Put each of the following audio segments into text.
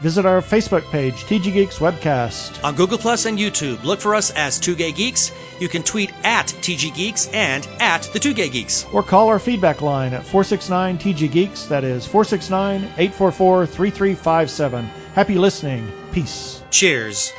Visit our Facebook page, TG Geeks Webcast. On Google Plus and YouTube, look for us as Two Gay Geeks. You can tweet at TG Geeks and at the Two Gay Geeks. Or call our feedback line at 469 TG Geeks. That is 469 844 3357. Happy listening. Peace. Cheers.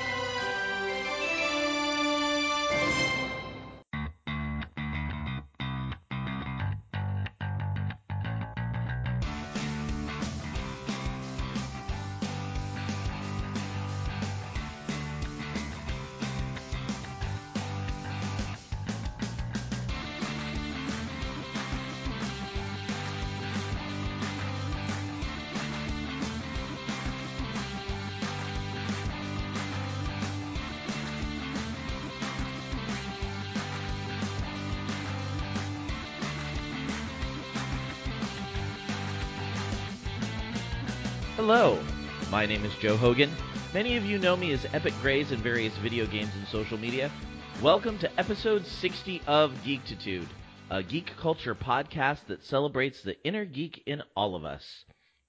Joe Hogan. Many of you know me as Epic Grays in various video games and social media. Welcome to episode 60 of Geektitude, a geek culture podcast that celebrates the inner geek in all of us.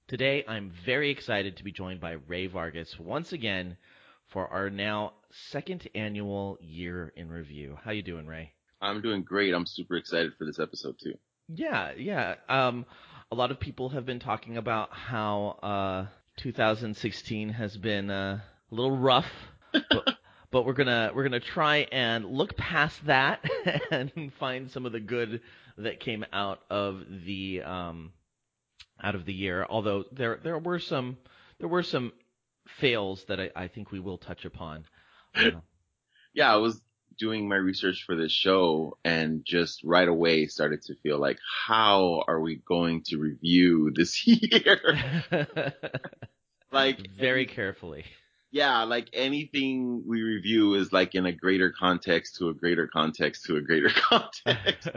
Today, I'm very excited to be joined by Ray Vargas once again for our now second annual year in review. How you doing, Ray? I'm doing great. I'm super excited for this episode too. Yeah, yeah. Um, a lot of people have been talking about how uh, 2016 has been uh, a little rough, but, but we're gonna we're gonna try and look past that and find some of the good that came out of the um, out of the year. Although there there were some there were some fails that I, I think we will touch upon. Uh, Yeah, it was doing my research for this show and just right away started to feel like, how are we going to review this year? like, very carefully. yeah, like anything we review is like in a greater context to a greater context to a greater context.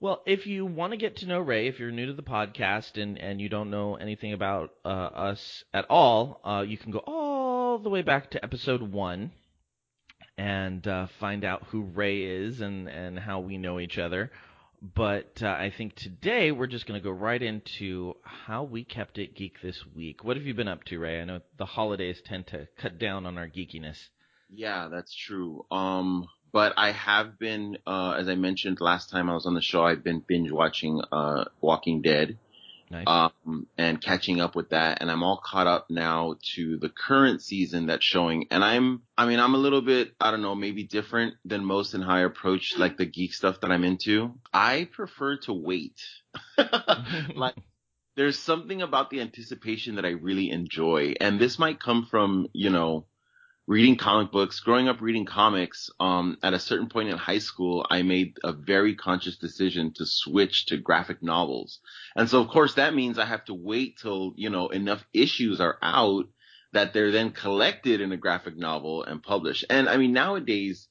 well, if you want to get to know Ray, if you're new to the podcast and, and you don't know anything about uh, us at all, uh, you can go all the way back to episode one and uh, find out who Ray is and, and how we know each other. But uh, I think today we're just going to go right into how we kept it geek this week. What have you been up to, Ray? I know the holidays tend to cut down on our geekiness. Yeah, that's true. Um, but I have been, uh, as I mentioned last time I was on the show, I've been binge watching, uh, Walking Dead. Nice. Um, and catching up with that. And I'm all caught up now to the current season that's showing. And I'm, I mean, I'm a little bit, I don't know, maybe different than most in how I approach like the geek stuff that I'm into. I prefer to wait. like, there's something about the anticipation that I really enjoy. And this might come from, you know, reading comic books, growing up reading comics, um, at a certain point in high school, I made a very conscious decision to switch to graphic novels. And so of course that means I have to wait till, you know, enough issues are out that they're then collected in a graphic novel and published. And I mean, nowadays,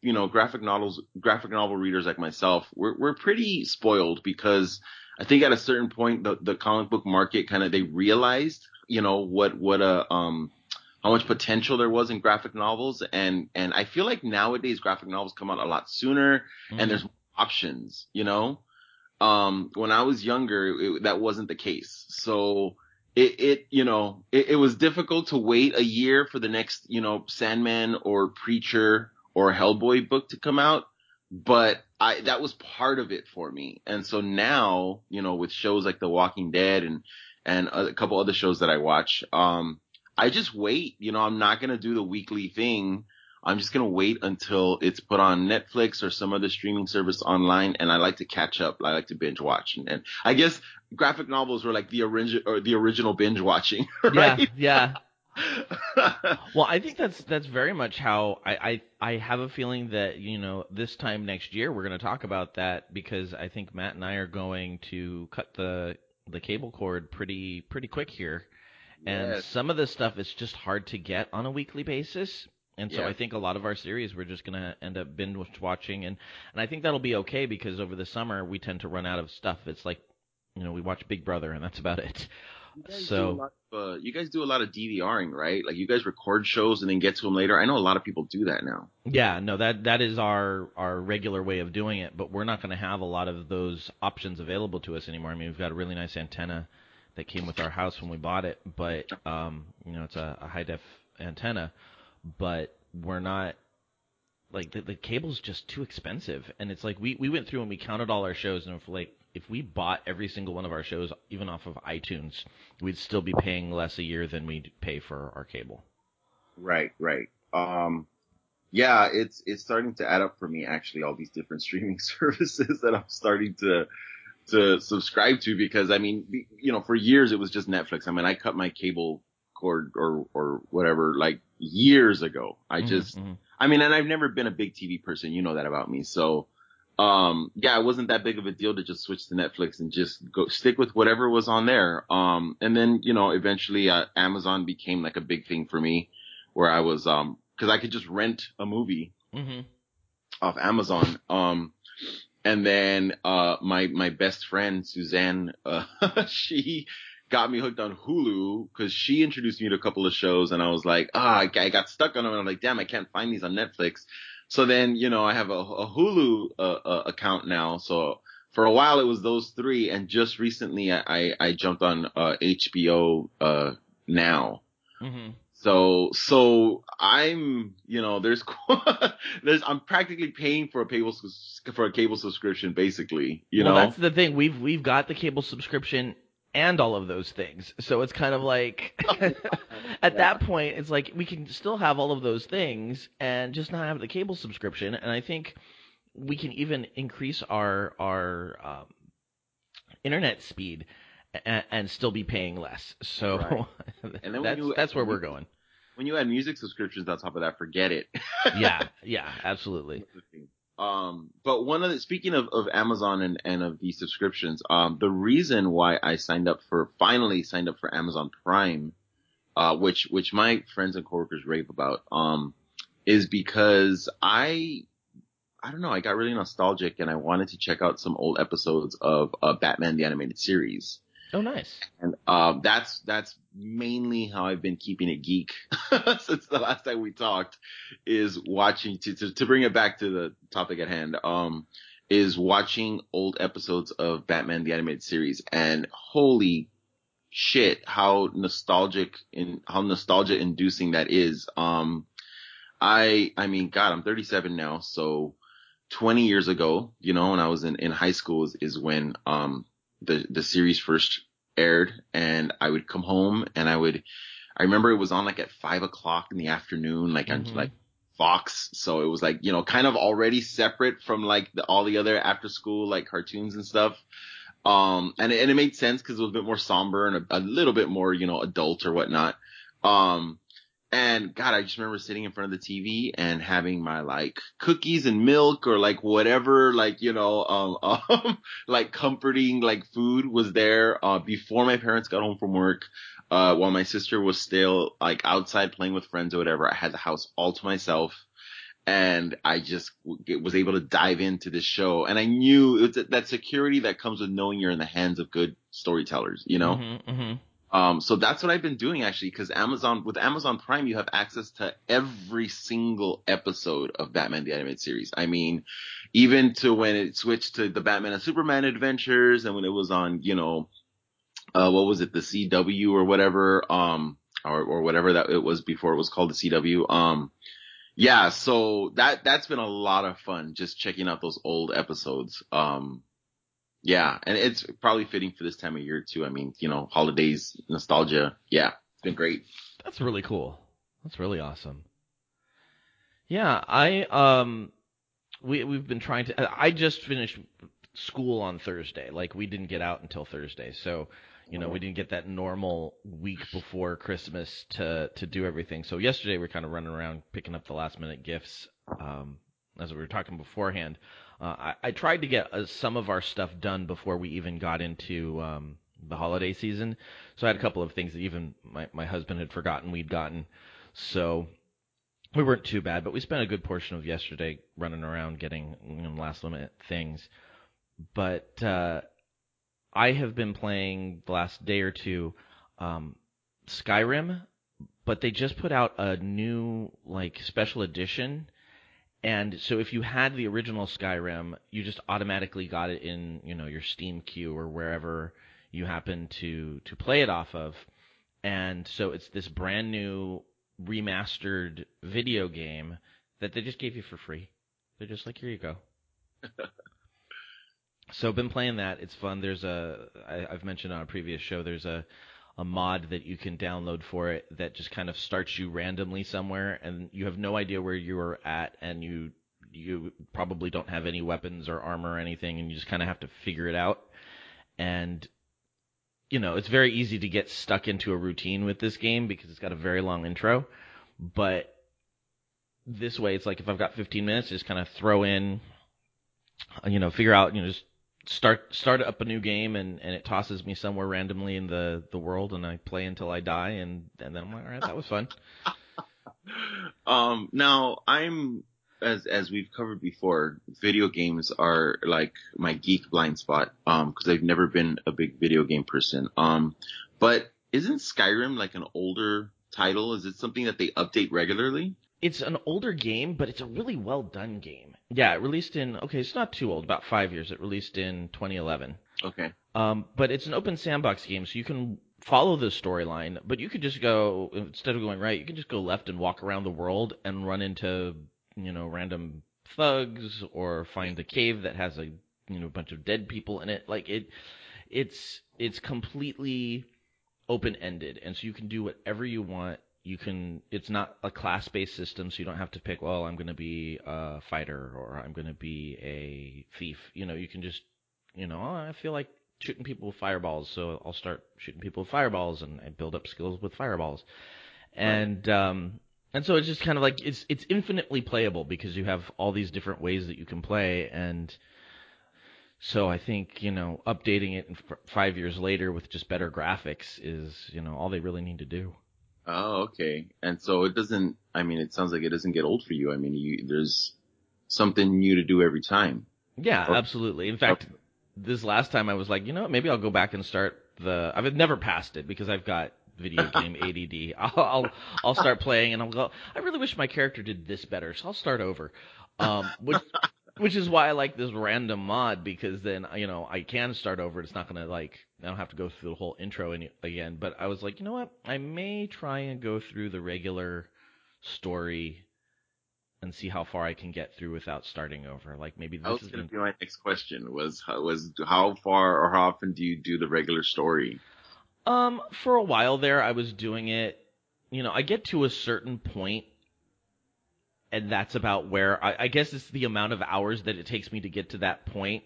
you know, graphic novels, graphic novel readers like myself, we're, we're pretty spoiled because I think at a certain point, the, the comic book market kind of, they realized, you know, what, what a, um, how much potential there was in graphic novels and and I feel like nowadays graphic novels come out a lot sooner Mm. and there's more options, you know? Um when I was younger it, that wasn't the case. So it it you know, it, it was difficult to wait a year for the next, you know, Sandman or Preacher or Hellboy book to come out, but I that was part of it for me. And so now, you know, with shows like The Walking Dead and and a couple other shows that I watch, um I just wait. You know, I'm not going to do the weekly thing. I'm just going to wait until it's put on Netflix or some other streaming service online. And I like to catch up. I like to binge watch. And, and I guess graphic novels were like the original or the original binge watching. Right? Yeah, yeah. Well, I think that's that's very much how I, I I have a feeling that you know this time next year we're going to talk about that because I think Matt and I are going to cut the the cable cord pretty pretty quick here, and Yes. some of this stuff is just hard to get on a weekly basis. And so Yeah. I think a lot of our series we're just gonna end up binge watching, and and I think that'll be okay because over the summer we tend to run out of stuff. It's like, you know, we watch Big Brother and that's about it. You guys do a So of, uh, you guys do a lot of DVRing, right? Like you guys record shows and then get to them later. I know a lot of people do that now. yeah, no, that that is our our regular way of doing it, but we're not going to have a lot of those options available to us anymore. I mean, we've got a really nice antenna that came with our house when we bought it, but um, you know, it's a, a high def antenna, but we're not like the, the cable's just too expensive, and it's like we we went through and we counted all our shows, and if like if we bought every single one of our shows, even off of iTunes, we'd still be paying less a year than we'd pay for our cable. Right, right. Um, yeah, it's it's starting to add up for me actually. All these different streaming services that I'm starting to to subscribe to because I mean, you know, for years it was just Netflix. I mean, I cut my cable cord or or whatever like years ago. I Mhm, just mhm. I mean, and I've never been a big TV person. You know that about me. So, um, yeah, it wasn't that big of a deal to just switch to Netflix and just go stick with whatever was on there. Um, and then, you know, eventually, uh, Amazon became like a big thing for me where I was, um, cause I could just rent a movie Mhm. off Amazon. Um, and then, uh, my, my best friend, Suzanne, uh, she got me hooked on Hulu because she introduced me to a couple of shows and I was like, ah, I, I got stuck on them and I'm like, damn, I can't find these on Netflix. So then, you know, I have a, a Hulu, uh, uh, account now. So for a while it was those three and just recently I, I, I jumped on, uh, HBO, uh, now. Mhm. So, so I'm, you know, there's, there's, I'm practically paying for a cable, for a cable subscription, basically, you well, know? that's the thing. We've we've got the cable subscription and all of those things. So it's kind of like at that point, it's like we can still have all of those things and just not have the cable subscription. And I think we can even increase our our um, internet speed and, and still be paying less. So Right. And then that's you- that's where we're going. when you add music subscriptions on top of that, forget it. Yeah, yeah, absolutely. Um, but one of the, speaking of, of Amazon and, and of these subscriptions, um, the reason why I signed up for, finally signed up for Amazon Prime, uh, which, which my friends and coworkers rave about, um, is because I, I don't know, I got really nostalgic and I wanted to check out some old episodes of, uh, Batman the Animated Series. Oh, nice. And um, that's that's mainly how I've been keeping it geek since the last time we talked. Is watching to, to to bring it back to the topic at hand. Um, is watching old episodes of Batman the Animated Series, and holy shit, how nostalgic in how nostalgia inducing that is. Um, I I mean, God, I'm 37 now, so 20 years ago, you know, when I was in in high school is, is when um the the series first aired and I would come home and I would I remember it was on like at five o'clock in the afternoon, like on Mhm. like Fox. So it was like, you know, kind of already separate from like the, all the other after school like cartoons and stuff. Um, and it, and it made sense because it was a bit more somber and a, a little bit more, you know, adult or whatnot. Um, and God, I just remember sitting in front of the TV and having my like cookies and milk or like whatever, like, you know, um, um, like comforting like food was there, uh, before my parents got home from work. Uh, while my sister was still like outside playing with friends or whatever, I had the house all to myself. And I just w- was able to dive into this show. And I knew it was that security that comes with knowing you're in the hands of good storytellers, you know? hmm hmm Um, so that's what I've been doing actually, because Amazon, with Amazon Prime, you have access to every single episode of Batman the Animated Series. I mean, even to when it switched to the Batman and Superman adventures and when it was on, you know, uh, what was it, the CW or whatever, um, or, or whatever that it was before it was called the CW. Um, yeah, so that, that's been a lot of fun just checking out those old episodes. Um, yeah, and it's probably fitting for this time of year too. I mean, you know, holidays, nostalgia. Yeah, it's been great. That's really cool. That's really awesome. Yeah, I um we we've been trying to I just finished school on Thursday. Like we didn't get out until Thursday. So, you know, we didn't get that normal week before Christmas to to do everything. So yesterday we are kind of running around picking up the last minute gifts um as we were talking beforehand. Uh, I, I tried to get uh, some of our stuff done before we even got into um, the holiday season. So I had a couple of things that even my, my husband had forgotten we'd gotten. So we weren't too bad, but we spent a good portion of yesterday running around getting you know, last minute things. But uh, I have been playing the last day or two um, Skyrim, but they just put out a new like special edition. And so if you had the original Skyrim, you just automatically got it in, you know, your Steam queue or wherever you happen to to play it off of. And so it's this brand new remastered video game that they just gave you for free. They're just like, here you go. so been playing that. It's fun. There's a I, I've mentioned on a previous show. There's a a mod that you can download for it that just kind of starts you randomly somewhere, and you have no idea where you are at, and you you probably don't have any weapons or armor or anything, and you just kind of have to figure it out. And you know, it's very easy to get stuck into a routine with this game because it's got a very long intro, but this way it's like if I've got 15 minutes, just kind of throw in, you know, figure out, you know, just start start up a new game and and it tosses me somewhere randomly in the the world and I play until I die and and then I'm like, all right, that was fun. um, now I'm as as we've covered before, video games are like my geek blind spot. Um, because I've never been a big video game person. Um, but isn't Skyrim like an older title? Is it something that they update regularly? It's an older game, but it's a really well done game. Yeah, it released in okay, it's not too old, about five years. It released in 2011. Okay. Um, but it's an open sandbox game, so you can follow the storyline, but you could just go instead of going right, you can just go left and walk around the world and run into you know random thugs or find a cave that has a you know bunch of dead people in it. Like it, it's it's completely open ended, and so you can do whatever you want you can it's not a class based system so you don't have to pick well i'm going to be a fighter or i'm going to be a thief you know you can just you know oh, i feel like shooting people with fireballs so i'll start shooting people with fireballs and I build up skills with fireballs and right. um and so it's just kind of like it's it's infinitely playable because you have all these different ways that you can play and so I think you know updating it f- five years later with just better graphics is you know all they really need to do. Oh, okay. And so it doesn't, I mean, it sounds like it doesn't get old for you. I mean, you, there's something new to do every time. Yeah, or, absolutely. In fact, or, this last time I was like, you know maybe I'll go back and start the, I've never passed it because I've got video game ADD. I'll, I'll, I'll start playing and I'll go, I really wish my character did this better, so I'll start over. Um, which, which is why I like this random mod because then you know I can start over. It's not gonna like I don't have to go through the whole intro any, again. But I was like, you know what? I may try and go through the regular story and see how far I can get through without starting over. Like maybe this is gonna be my next question. Was was how far or how often do you do the regular story? Um, for a while there, I was doing it. You know, I get to a certain point and that's about where I, I guess it's the amount of hours that it takes me to get to that point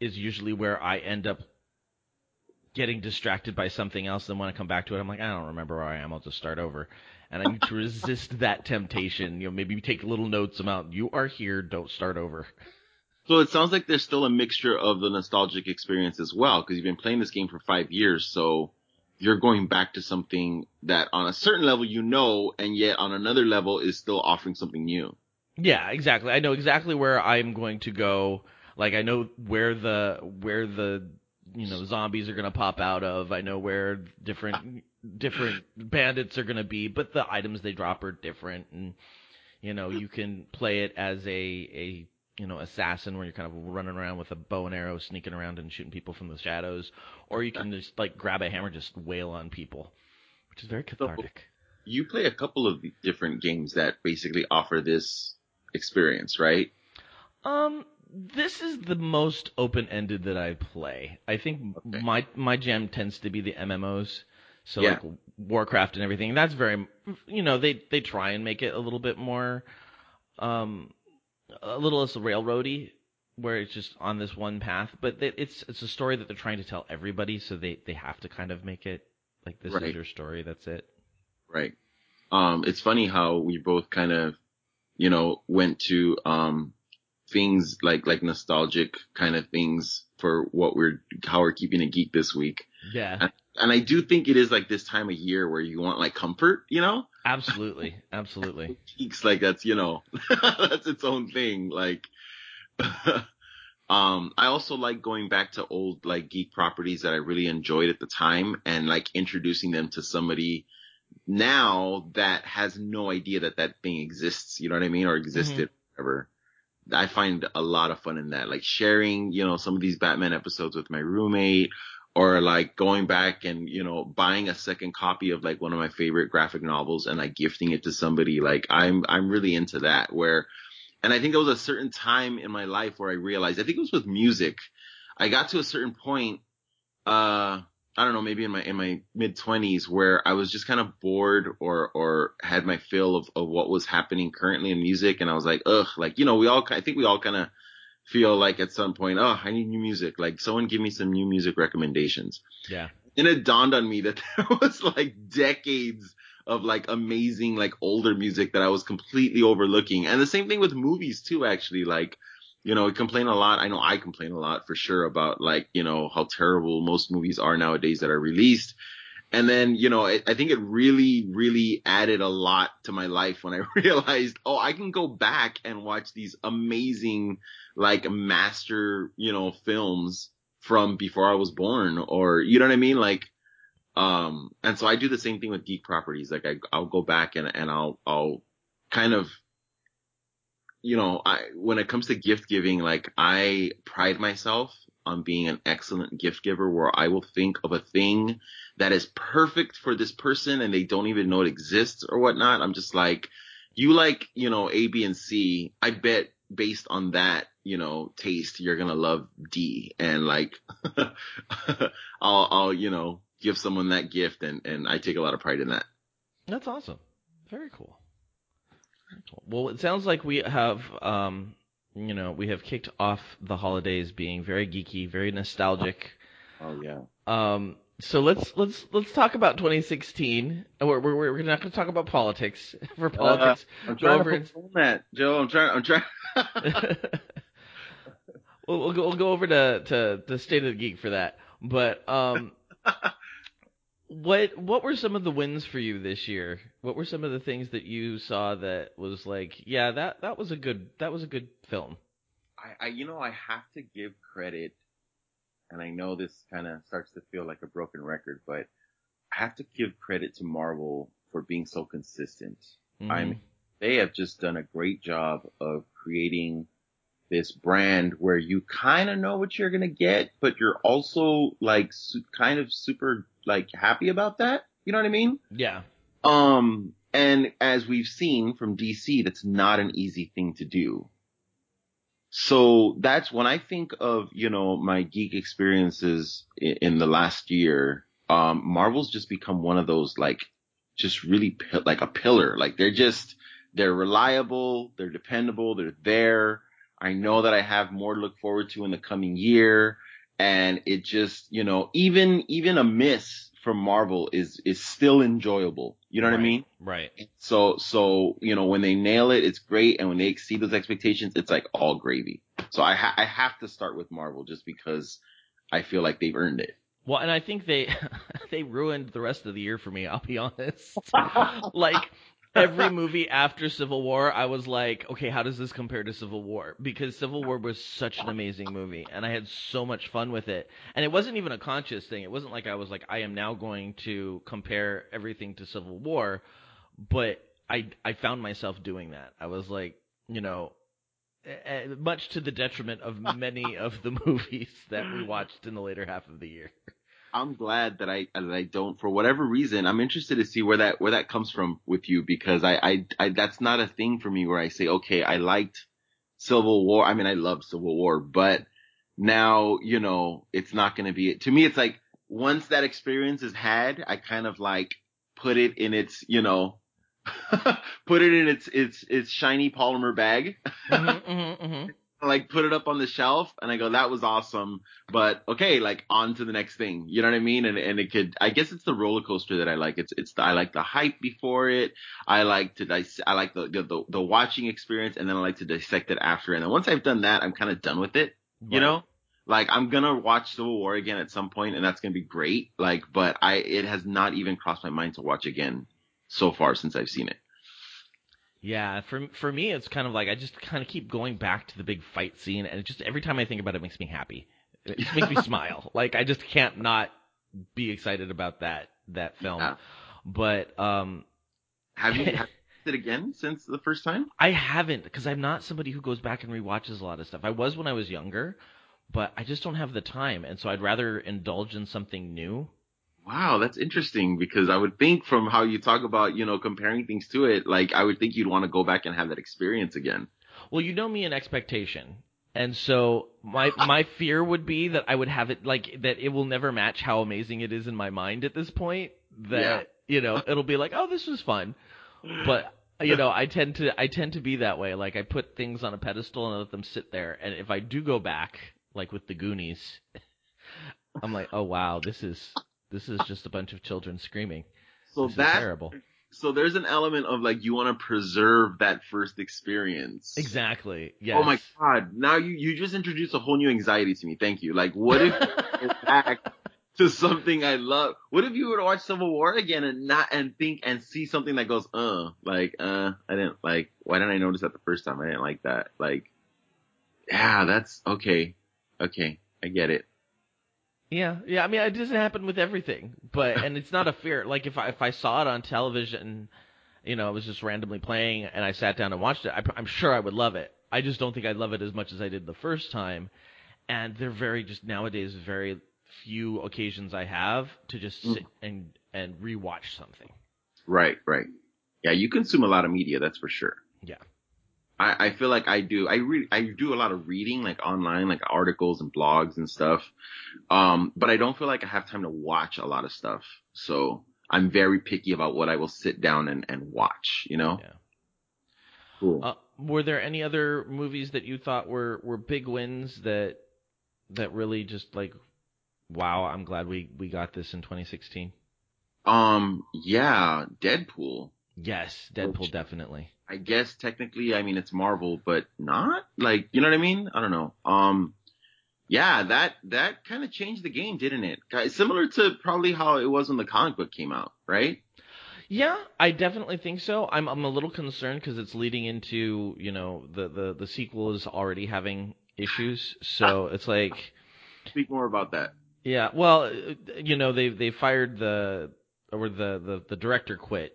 is usually where I end up getting distracted by something else. and when I come back to it, I'm like, I don't remember where I am. I'll just start over. And I need to resist that temptation. You know, maybe take little notes about you are here. Don't start over. So it sounds like there's still a mixture of the nostalgic experience as well, because you've been playing this game for five years. So you're going back to something that on a certain level you know, and yet on another level is still offering something new. Yeah, exactly. I know exactly where I'm going to go. Like I know where the where the you know zombies are going to pop out of. I know where different different bandits are going to be, but the items they drop are different and you know, you can play it as a a you know, assassin where you're kind of running around with a bow and arrow, sneaking around and shooting people from the shadows, or you can just like grab a hammer, just wail on people, which is very cathartic. You play a couple of different games that basically offer this experience, right? Um, this is the most open-ended that I play. I think okay. my my jam tends to be the MMOs. So yeah. like Warcraft and everything. That's very, you know, they they try and make it a little bit more, um, a little less railroady, where it's just on this one path. But it's it's a story that they're trying to tell everybody, so they they have to kind of make it like this right. is your story. That's it. Right. Um, it's funny how we both kind of, you know, went to um things like like nostalgic kind of things for what we're how we're keeping it geek this week. Yeah. And, and I do think it is like this time of year where you want like comfort, you know? Absolutely, absolutely. Geeks like that's you know that's its own thing. Like, Um, I also like going back to old like geek properties that I really enjoyed at the time and like introducing them to somebody now that has no idea that that thing exists. You know what I mean? Or existed, mm-hmm. whatever. I find a lot of fun in that, like sharing, you know, some of these Batman episodes with my roommate or like going back and, you know, buying a second copy of like one of my favorite graphic novels and like gifting it to somebody. Like I'm, I'm really into that where, and I think it was a certain time in my life where I realized, I think it was with music. I got to a certain point, uh, I don't know, maybe in my in my mid twenties where I was just kind of bored or or had my fill of, of what was happening currently in music and I was like, ugh, like, you know, we all I think we all kind of feel like at some point, oh, I need new music. Like someone give me some new music recommendations. Yeah. And it dawned on me that there was like decades of like amazing like older music that I was completely overlooking. And the same thing with movies too, actually. Like you know, we complain a lot. I know I complain a lot for sure about like, you know, how terrible most movies are nowadays that are released. And then, you know, it, I think it really, really added a lot to my life when I realized, oh, I can go back and watch these amazing, like master, you know, films from before I was born or, you know what I mean? Like, um, and so I do the same thing with geek properties. Like I, I'll go back and, and I'll, I'll kind of you know, I, when it comes to gift giving, like I pride myself on being an excellent gift giver where I will think of a thing that is perfect for this person and they don't even know it exists or whatnot. I'm just like, you like, you know, A, B, and C. I bet based on that, you know, taste, you're to love D and like, I'll, I'll, you know, give someone that gift and, and I take a lot of pride in that. That's awesome. Very cool. Well, it sounds like we have, um, you know, we have kicked off the holidays being very geeky, very nostalgic. Oh yeah. Um, so let's let's let's talk about 2016. We're we're, we're not going to talk about politics for uh, politics. Uh, I'm trying to that, Joe. I'm trying. I'm trying. we'll, we'll go we'll go over to to the state of the geek for that. But um, what what were some of the wins for you this year? What were some of the things that you saw that was like, yeah, that that was a good that was a good film. I, I you know I have to give credit, and I know this kind of starts to feel like a broken record, but I have to give credit to Marvel for being so consistent. Mm-hmm. I'm they have just done a great job of creating this brand where you kind of know what you're going to get, but you're also like su- kind of super like happy about that. You know what I mean? Yeah. Um, and as we've seen from DC, that's not an easy thing to do. So that's when I think of, you know, my geek experiences in, in the last year, um, Marvel's just become one of those like, just really like a pillar. Like they're just, they're reliable, they're dependable, they're there. I know that I have more to look forward to in the coming year and it just, you know, even, even a miss from Marvel is, is still enjoyable. You know what right, I mean? Right. So, so, you know, when they nail it, it's great. And when they exceed those expectations, it's like all gravy. So I, ha- I have to start with Marvel just because I feel like they've earned it. Well, and I think they they ruined the rest of the year for me. I'll be honest. like every movie after Civil War, I was like, okay, how does this compare to Civil War? Because Civil War was such an amazing movie, and I had so much fun with it. And it wasn't even a conscious thing. It wasn't like I was like, I am now going to compare everything to Civil War, but I I found myself doing that. I was like, you know. Eh, eh, much to the detriment of many of the movies that we watched in the later half of the year. I'm glad that I that I don't for whatever reason. I'm interested to see where that where that comes from with you because I I, I that's not a thing for me where I say okay I liked Civil War. I mean I love Civil War, but now you know it's not going to be it. to me. It's like once that experience is had, I kind of like put it in its you know put it in its its its shiny polymer bag. mm-hmm, mm-hmm, mm-hmm like put it up on the shelf and I go, that was awesome. But okay, like on to the next thing. You know what I mean? And, and it could, I guess it's the roller coaster that I like. It's, it's the, I like the hype before it. I like to dis- I like the, the, the, watching experience and then I like to dissect it after. And then once I've done that, I'm kind of done with it. Right. You know? Like I'm gonna watch Civil War again at some point and that's gonna be great. Like, but I, it has not even crossed my mind to watch again so far since I've seen it. Yeah, for for me, it's kind of like I just kind of keep going back to the big fight scene, and it just every time I think about it, it makes me happy. It just makes me smile. Like I just can't not be excited about that that film. Yeah. But um, Have you have watched it again since the first time? I haven't because I'm not somebody who goes back and rewatches a lot of stuff. I was when I was younger, but I just don't have the time, and so I'd rather indulge in something new. Wow, that's interesting because I would think from how you talk about, you know, comparing things to it, like I would think you'd want to go back and have that experience again. Well, you know me in expectation. And so my my fear would be that I would have it like that it will never match how amazing it is in my mind at this point. That you know it'll be like oh this was fun, but you know I tend to I tend to be that way. Like I put things on a pedestal and I let them sit there. And if I do go back, like with the Goonies, I'm like oh wow this is this is just a bunch of children screaming. So This is that terrible. so there's an element of like you want to preserve that first experience. Exactly. Yes. Oh my god! Now you you just introduced a whole new anxiety to me. Thank you. Like, what if back to something I love? What if you were to watch Civil War again and not and think and see something that goes, uh, like, uh, I didn't like. Why didn't I notice that the first time? I didn't like that. Like, yeah, that's okay. Okay, I get it. Yeah, yeah. I mean, it doesn't happen with everything, but and it's not a fear. Like if I if I saw it on television, you know, it was just randomly playing, and I sat down and watched it, I, I'm sure I would love it. I just don't think I'd love it as much as I did the first time. And they're very just nowadays very few occasions I have to just mm. sit and and rewatch something. Right, right. Yeah, you consume a lot of media, that's for sure. Yeah. I, I feel like I do. I read. I do a lot of reading, like online, like articles and blogs and stuff. Um, but I don't feel like I have time to watch a lot of stuff. So I'm very picky about what I will sit down and, and watch. You know. Yeah. Cool. Uh, were there any other movies that you thought were were big wins that that really just like, wow, I'm glad we we got this in 2016. um. Yeah. Deadpool. Yes, Deadpool definitely. I guess technically, I mean, it's Marvel, but not like, you know what I mean? I don't know. Um, yeah, that, that kind of changed the game, didn't it? Similar to probably how it was when the comic book came out, right? Yeah, I definitely think so. I'm I'm a little concerned because it's leading into you know the the the sequel is already having issues, so it's like Speak more about that. yeah, well, uh, you know they they fired the or the the the director quit.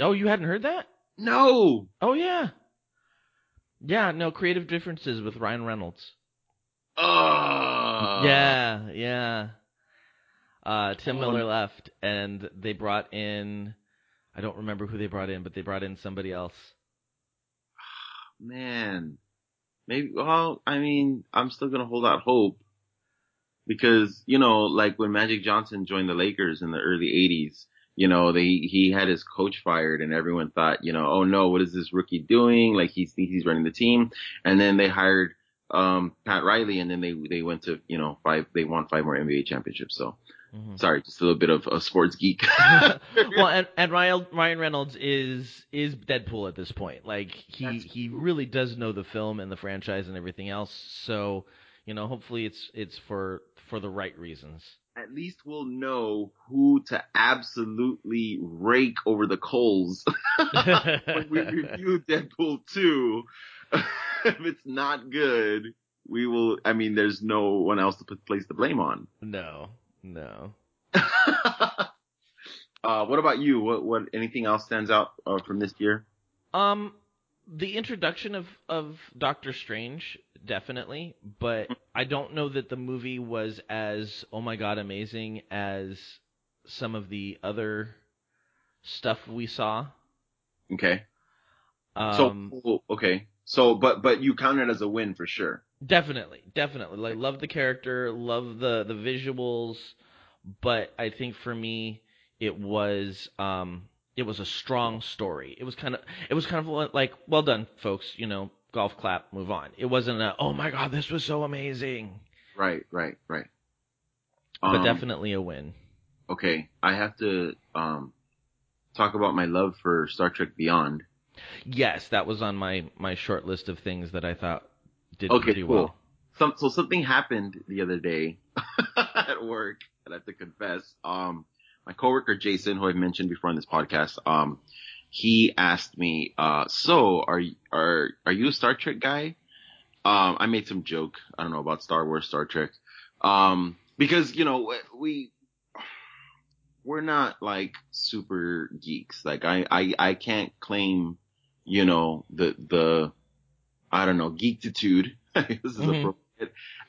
Oh, you hadn't heard that? No. Oh yeah, yeah. No creative differences with Ryan Reynolds. Uh, yeah, yeah. Uh, Tim Um, Miller left, and they brought in. I don't remember who they brought in, but they brought in somebody else. Man. Maybe, well, I mean, I'm still gonna hold out hope. Because, you know, like when Magic Johnson joined the Lakers in the early 80s, you know, they, he had his coach fired and everyone thought, you know, oh no, what is this rookie doing? Like he's, he's running the team. And then they hired, um, Pat Riley and then they, they went to, you know, five, they won five more NBA championships. So Mhm. sorry, just a little bit of a sports geek. well, and, and Ryan Ryan Reynolds is is Deadpool at this point. Like he That's he cool. really does know the film and the franchise and everything else. So you know, hopefully it's it's for for the right reasons. At least we'll know who to absolutely rake over the coals when we review Deadpool 2, if it's not good, we will, I mean, there's no one else to put, place the blame on. no, no. uh, what about you? What, what, anything else stands out uh, from this year? Um, the introduction of of Doctor Strange definitely, but I don't know that the movie was as oh my god amazing as some of the other stuff we saw. Okay. Um, so, okay. So, but, but you count it as a win for sure. Definitely, definitely. Like love the character, love the the visuals, but I think for me it was um it was a strong story. It was kind of it was kind of like well done folks, you know, golf clap, move on. It wasn't a oh my god, this was so amazing. Right, right, right. But Um, definitely a win. Okay. I have to, um, talk about my love for Star Trek Beyond. Yes, that was on my my short list of things that I thought did Okay, pretty cool. well. Some, so something happened the other day at work that I have to confess. Um, my coworker Jason, who I've mentioned before on this podcast, um, he asked me, uh, so are are are you a Star Trek guy? Um, I made some joke. I don't know about Star Wars, Star Trek. Um, because you know we we're not like super geeks. Like I I I can't claim, you know, the the I don't know geektitude. this is Mhm.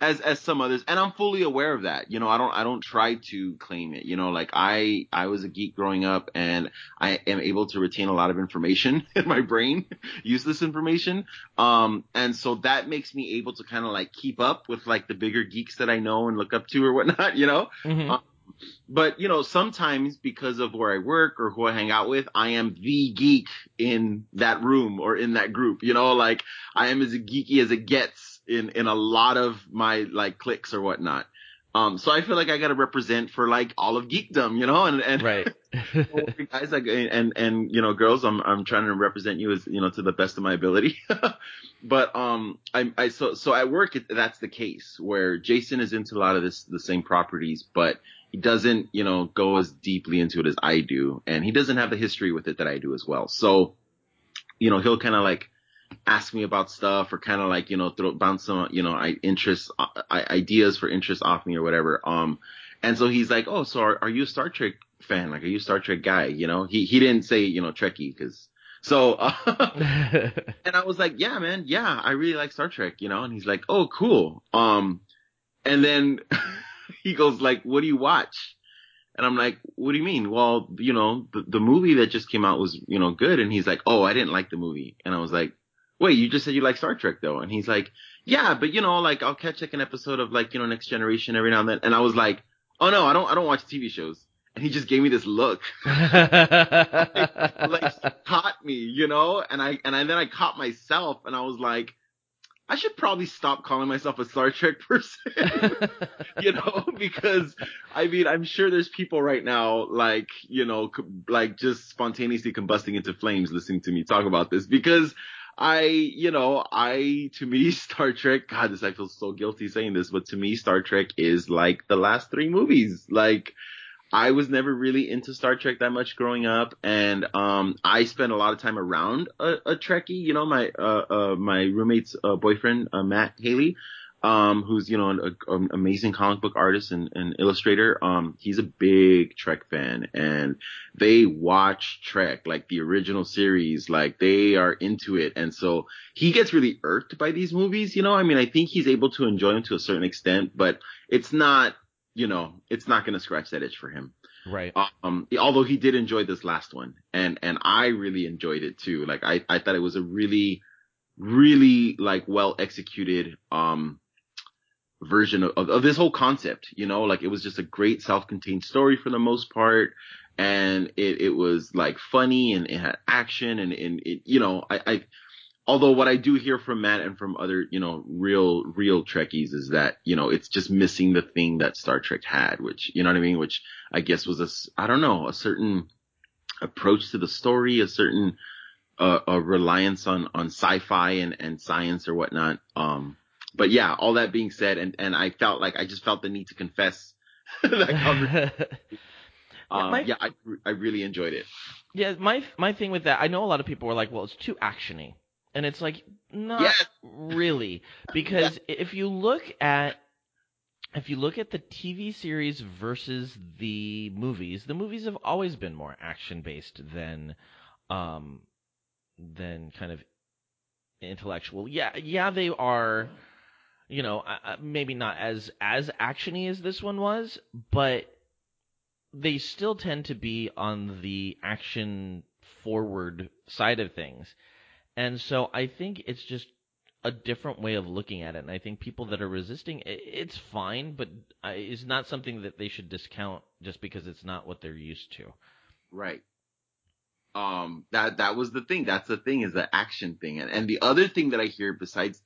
As as some others, and I'm fully aware of that. You know, I don't I don't try to claim it. You know, like I I was a geek growing up, and I am able to retain a lot of information in my brain, use this information. Um, and so that makes me able to kind of like keep up with like the bigger geeks that I know and look up to or whatnot. You know, Mhm. Uh, but you know, sometimes because of where I work or who I hang out with, I am the geek in that room or in that group. You know, like I am as geeky as it gets in in a lot of my like cliques or whatnot. Um, so I feel like I got to represent for like all of geekdom, you know, and and right. guys like and and you know girls, I'm I'm trying to represent you as you know to the best of my ability. but um, I I so so at work it, that's the case where Jason is into a lot of this the same properties, but he doesn't you know go as deeply into it as I do, and he doesn't have the history with it that I do as well. So you know he'll kind of like ask me about stuff or kind of like you know throw bounce some you know I interest I, ideas for interest off me or whatever. Um, and so he's like, oh, so are, are you a Star Trek fan? Like, are you a Star Trek guy? You know, he he didn't say you know Trekkie because so. Uh, and I was like, yeah, man, yeah, I really like Star Trek, you know. And he's like, oh, cool. Um, and then he goes like, what do you watch? And I'm like, what do you mean? Well, you know, the, the movie that just came out was, you know, good. And he's like, oh, I didn't like the movie. And I was like, wait, you just said you like Star Trek though. And he's like, yeah, but you know, like I'll catch like an episode of like, you know, Next Generation every now and then. And I was like, oh no, I don't, I don't watch TV shows. And he just gave me this look, like he caught me, you know, and I, and I, then I caught myself and I was like, I should probably stop calling myself a Star Trek person, you know, because I mean, I'm sure there's people right now, like, you know, like just spontaneously combusting into flames listening to me talk about this because I, you know, I, to me, Star Trek, God, this, I feel so guilty saying this, but to me, Star Trek is like the last three movies. Like, I was never really into Star Trek that much growing up, and um, I spent a lot of time around a, a Trekkie. You know, my uh, uh, my roommate's uh, boyfriend, uh, Matt Haley, um, who's you know an, an amazing comic book artist and, and illustrator. Um, he's a big Trek fan, and they watch Trek like the original series, like they are into it, and so he gets really irked by these movies. You know, I mean, I think he's able to enjoy them to a certain extent, but it's not you know, it's not going to scratch that itch for him. right. Um, although he did enjoy this last one and, and I really enjoyed it too. Like I, I thought it was a really, really like well executed, um, version of, of, of this whole concept, you know, like it was just a great self-contained story for the most part. And it, it was like funny and it had action and, and it, you know, I, I, although what I do hear from Matt and from other, you know, real, real Trekkies is that, you know, it's just missing the thing that Star Trek had, which, you know what I mean? Which I guess was a, I don't know, a certain approach to the story, a certain, uh, a reliance on, on sci-fi and, and science or whatnot. Um, but yeah, all that being said, and, and I felt like I just felt the need to confess that conversation. Um, my- yeah, I, I really enjoyed it. Yeah, my my thing with that, I know a lot of people were like, "Well, it's too actiony," and it's like, not Yes. really, because if you look at if you look at the TV series versus the movies, the movies have always been more action based than um than kind of intellectual. Yeah, yeah, they are. You know, maybe not as as actiony as this one was, but they still tend to be on the action forward side of things. And so I think it's just a different way of looking at it. And I think people that are resisting, it's fine, but it's not something that they should discount just because it's not what they're used to. Right. Um, that, that was the thing. That's the thing is the action thing. And, and the other thing that I hear besides,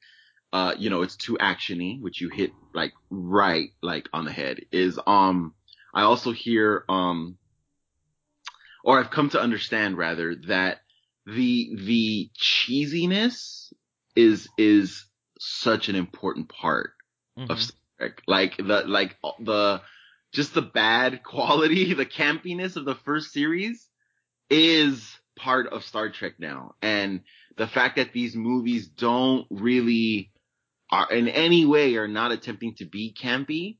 uh, you know, it's too actiony, which you hit like right, like on the head is, um, I also hear, um, or I've come to understand rather that the, the cheesiness is, is such an important part Mhm. of Star Trek. Like the like the just the bad quality, the campiness of the first series is part of Star Trek now. And the fact that these movies don't really are in any way are not attempting to be campy.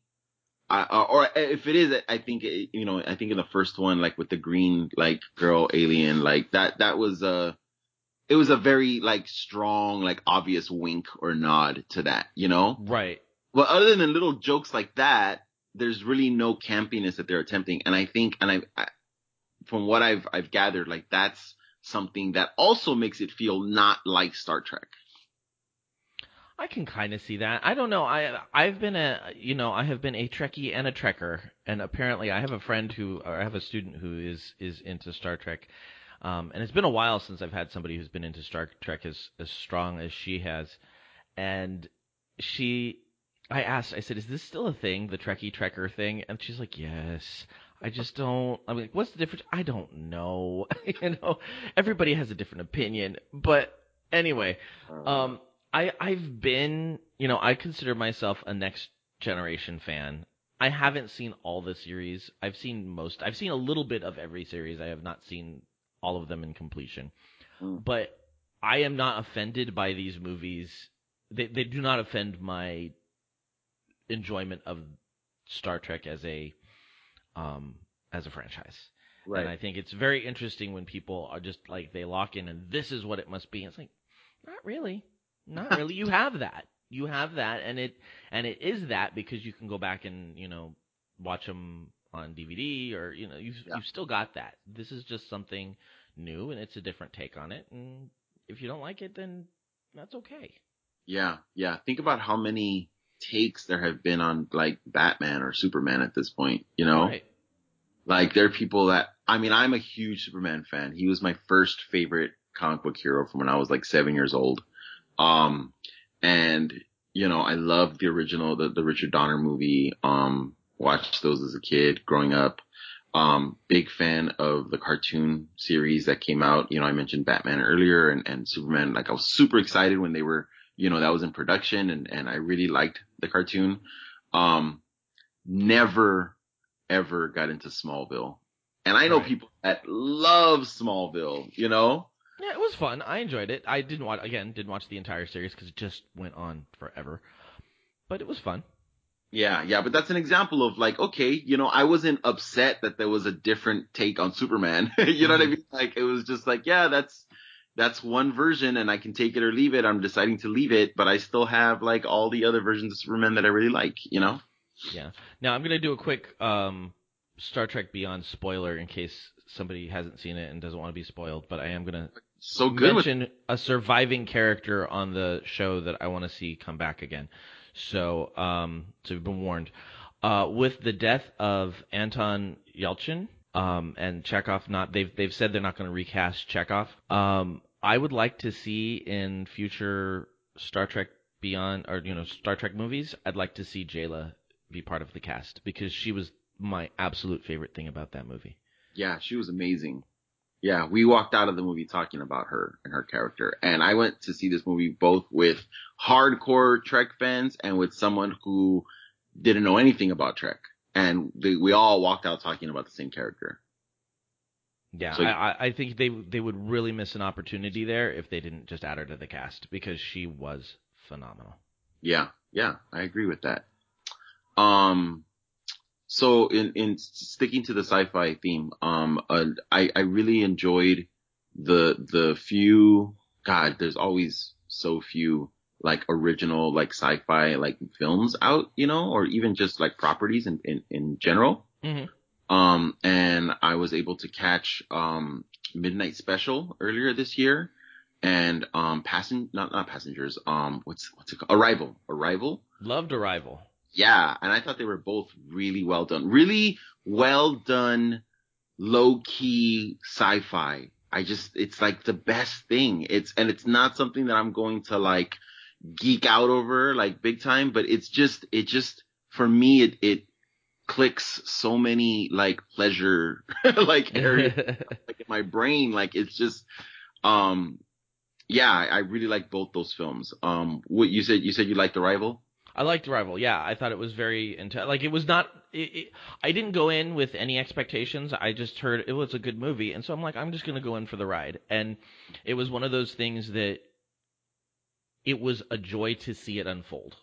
Uh, or if it is, I think, you know, I think in the first one, like with the green, like girl alien, like that, that was a, it was a very like strong, like obvious wink or nod to that, you know? Right. But other than little jokes like that, there's really no campiness that they're attempting. And I think, and I, I from what I've, I've gathered, like that's something that also makes it feel not like Star Trek. I can kind of see that. I don't know. I I've been a you know I have been a Trekkie and a Trekker, and apparently I have a friend who or I have a student who is is into Star Trek, um, and it's been a while since I've had somebody who's been into Star Trek as as strong as she has, and she. I asked, I said, is this still a thing, the Trekkie Trekker thing? And she's like, yes. I just don't. I'm like, what's the difference? I don't know. you know, everybody has a different opinion. But anyway, um, I I've been, you know, I consider myself a next generation fan. I haven't seen all the series. I've seen most. I've seen a little bit of every series. I have not seen all of them in completion. Mm. But I am not offended by these movies. They they do not offend my enjoyment of Star Trek as a um as a franchise. Right. And I think it's very interesting when people are just like they lock in and this is what it must be. It's like not really. Not really. you have that. You have that, and it and it is that because you can go back and you know watch them on DVD or you know you've Yeah. you've still got that. This is just something new and it's a different take on it. And if you don't like it, then that's okay. Yeah, yeah. Think about how many takes there have been on like Batman or Superman at this point, you know? Right. Like there are people that, I mean, I'm a huge Superman fan. He was my first favorite comic book hero from when I was like seven years old. Um, and you know, I loved the original, the, the Richard Donner movie. Um, watched those as a kid growing up. Um, big fan of the cartoon series that came out. You know, I mentioned Batman earlier and, and Superman. Like I was super excited when they were, you know, that was in production and, and I really liked the cartoon. Um, never ever got into Smallville. And I know Right. people that love Smallville, you know? Yeah, it was fun. I enjoyed it. I didn't watch again. Didn't watch the entire series because it just went on forever. But it was fun. Yeah, yeah, but that's an example of like, okay, you know, I wasn't upset that there was a different take on Superman. you know what I mean? Like, it was just like, yeah, that's, that's one version and I can take it or leave it. I'm deciding to leave it, but I still have like all the other versions of Superman that I really like, you know? Yeah. Now I'm gonna do a quick um, Star Trek Beyond spoiler in case somebody hasn't seen it and doesn't want to be spoiled. But I am gonna So good with, mention a surviving character on the show that I want to see come back again. So, um, so you've been warned. Uh, with the death of Anton Yelchin um, and Chekov, not they've they've said they're not going to recast Chekov. Um, I would like to see in future Star Trek Beyond or you know Star Trek movies. I'd like to see Jaylah be part of the cast because she was my absolute favorite thing about that movie. yeah, she was amazing. Yeah, we walked out of the movie talking about her and her character. And I went to see this movie both with hardcore Trek fans and with someone who didn't know anything about Trek. And they, we all walked out talking about the same character. Yeah, So- I, I- I think they they would really miss an opportunity there if they didn't just add her to the cast because she was phenomenal. Yeah, yeah, I agree with that. Um, so in, in sticking to the sci-fi theme, um, uh, I, I really enjoyed the, the few, God, there's always so few like original, like sci-fi, like films out, you know, or even just like properties in, in, in general. Mhm. Um, and I was able to catch, um, Midnight Special earlier this year and, um, passen, not, not passengers, um, what's, what's it called? Arrival, Arrival. Loved Arrival. Yeah, and I thought they were both really well done. Really well done, low key sci-fi. I just, it's like the best thing. It's, and it's not something that I'm going to like geek out over like big time, but it's just, it just, for me, it, it clicks so many like pleasure, like areas like in my brain. Like it's just, um, yeah, I, really like both those films. Um, what you said, you said you liked The Arrival? I liked Arrival. Yeah, I thought it was very into like it was not. It, it, I didn't go in with any expectations. I just heard it was a good movie, and so I'm like, I'm just gonna go in for the ride. And it was one of those things that it was a joy to see it unfold.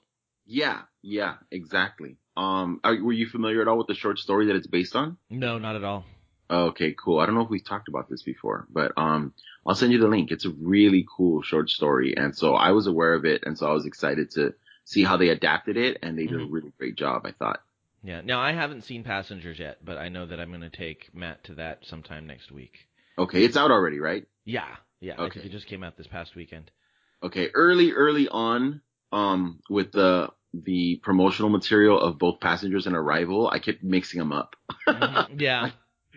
Yeah, yeah, exactly. Um, are, were you familiar at all with the short story that it's based on? No, not at all. Okay, cool. I don't know if we've talked about this before, but um, I'll send you the link. It's a really cool short story, and so I was aware of it, and so I was excited to see how they adapted it, and they did a Mhm. really great job. I thought. Yeah. Now I haven't seen Passengers yet, but I know that I'm gonna take Matt to that sometime next week. Okay, it's out already, right? Yeah. Yeah. I Okay. think it just came out this past weekend. Okay, early, early on, um, with the the promotional material of both Passengers and Arrival, I kept mixing them up. Mhm. Yeah.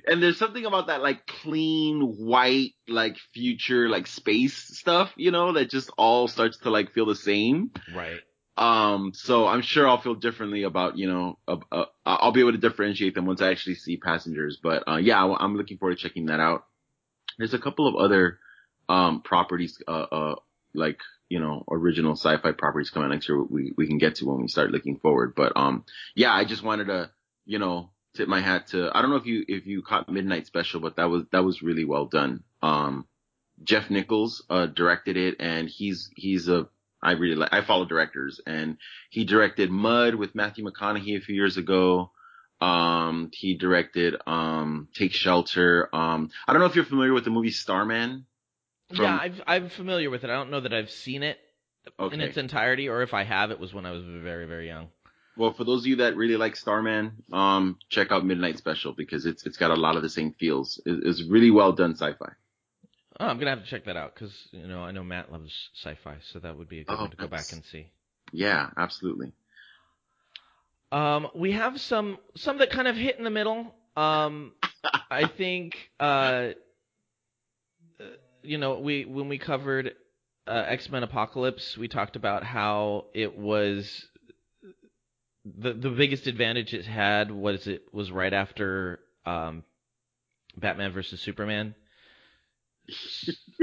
and there's something about that like clean white like future like space stuff you know that just all starts to like feel the same Right. Um so i'm sure i'll feel differently about you know uh, uh, i'll be able to differentiate them once i actually see passengers. But uh yeah I- i'm looking forward to checking that out. There's a couple of other um properties uh uh like you know original sci-fi properties coming next year we we can get to when we start looking forward. But um yeah i just wanted to you know tip my hat to I don't know if you if you caught Midnight Special, but that was that was really well done. Um, Jeff Nichols uh, directed it, and he's he's a I really like I follow directors, and he directed Mud with Matthew McConaughey a few years ago. Um, he directed um Take Shelter. Um, I don't know if you're familiar with the movie Starman. From- yeah, I've, I'm familiar with it. I don't know that I've seen it in its entirety, or if I have, it was when I was very, very young. Well, for those of you that really like Starman, um, check out Midnight Special because it's it's got a lot of the same feels. It, it's really well done sci-fi. Oh, I'm gonna have to check that out because you know I know Matt loves sci-fi, so that would be a good Oh, one to go back and see. Yeah, absolutely. Um, we have some some that kind of hit in the middle. Um, I think uh, uh, you know we when we covered uh, X Men Apocalypse, we talked about how it was the the biggest advantage it had was it was right after um, Batman versus Superman.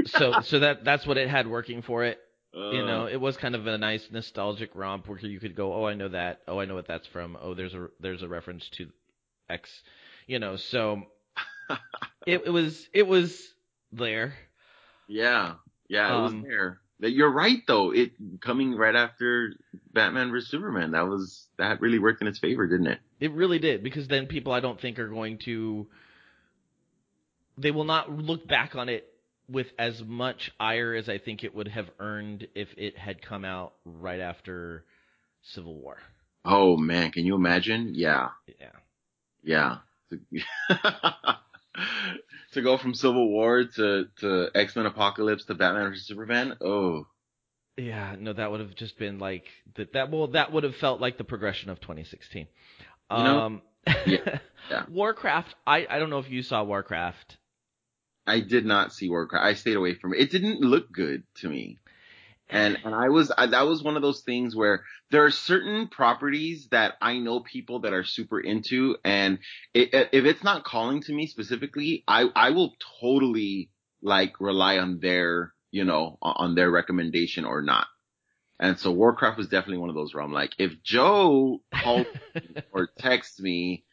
So so that that's what it had working for it. You know, Uh, it was kind of a nice nostalgic romp where you could go, "Oh, I know that. Oh, I know what that's from. Oh, there's a there's a reference to X." You know, so it, it was it was there. yeah, yeah, it was Um, there. But You're right though. It coming right after Batman vs Superman. That was that really worked in its favor, didn't it? It really did because then people I don't think are going to they will not look back on it with as much ire as I think it would have earned if it had come out right after Civil War. Oh man, can you imagine? Yeah, Yeah. yeah. to go from Civil War to to X Men Apocalypse to Batman vs Superman. Oh, Yeah, no, that would have just been like that. That well, that would have felt like the progression of 2016. You know- um, Yeah, yeah. Warcraft. I I don't know if you saw Warcraft. I did not see Warcraft. I stayed away from it. It didn't look good to me. And and I was I, that was one of those things where there are certain properties that I know people that are super into, and it, if it's not calling to me specifically, I I will totally like rely on their you know on on their recommendation or not. And so Warcraft was definitely one of those where I'm like, if Joe calls or texts me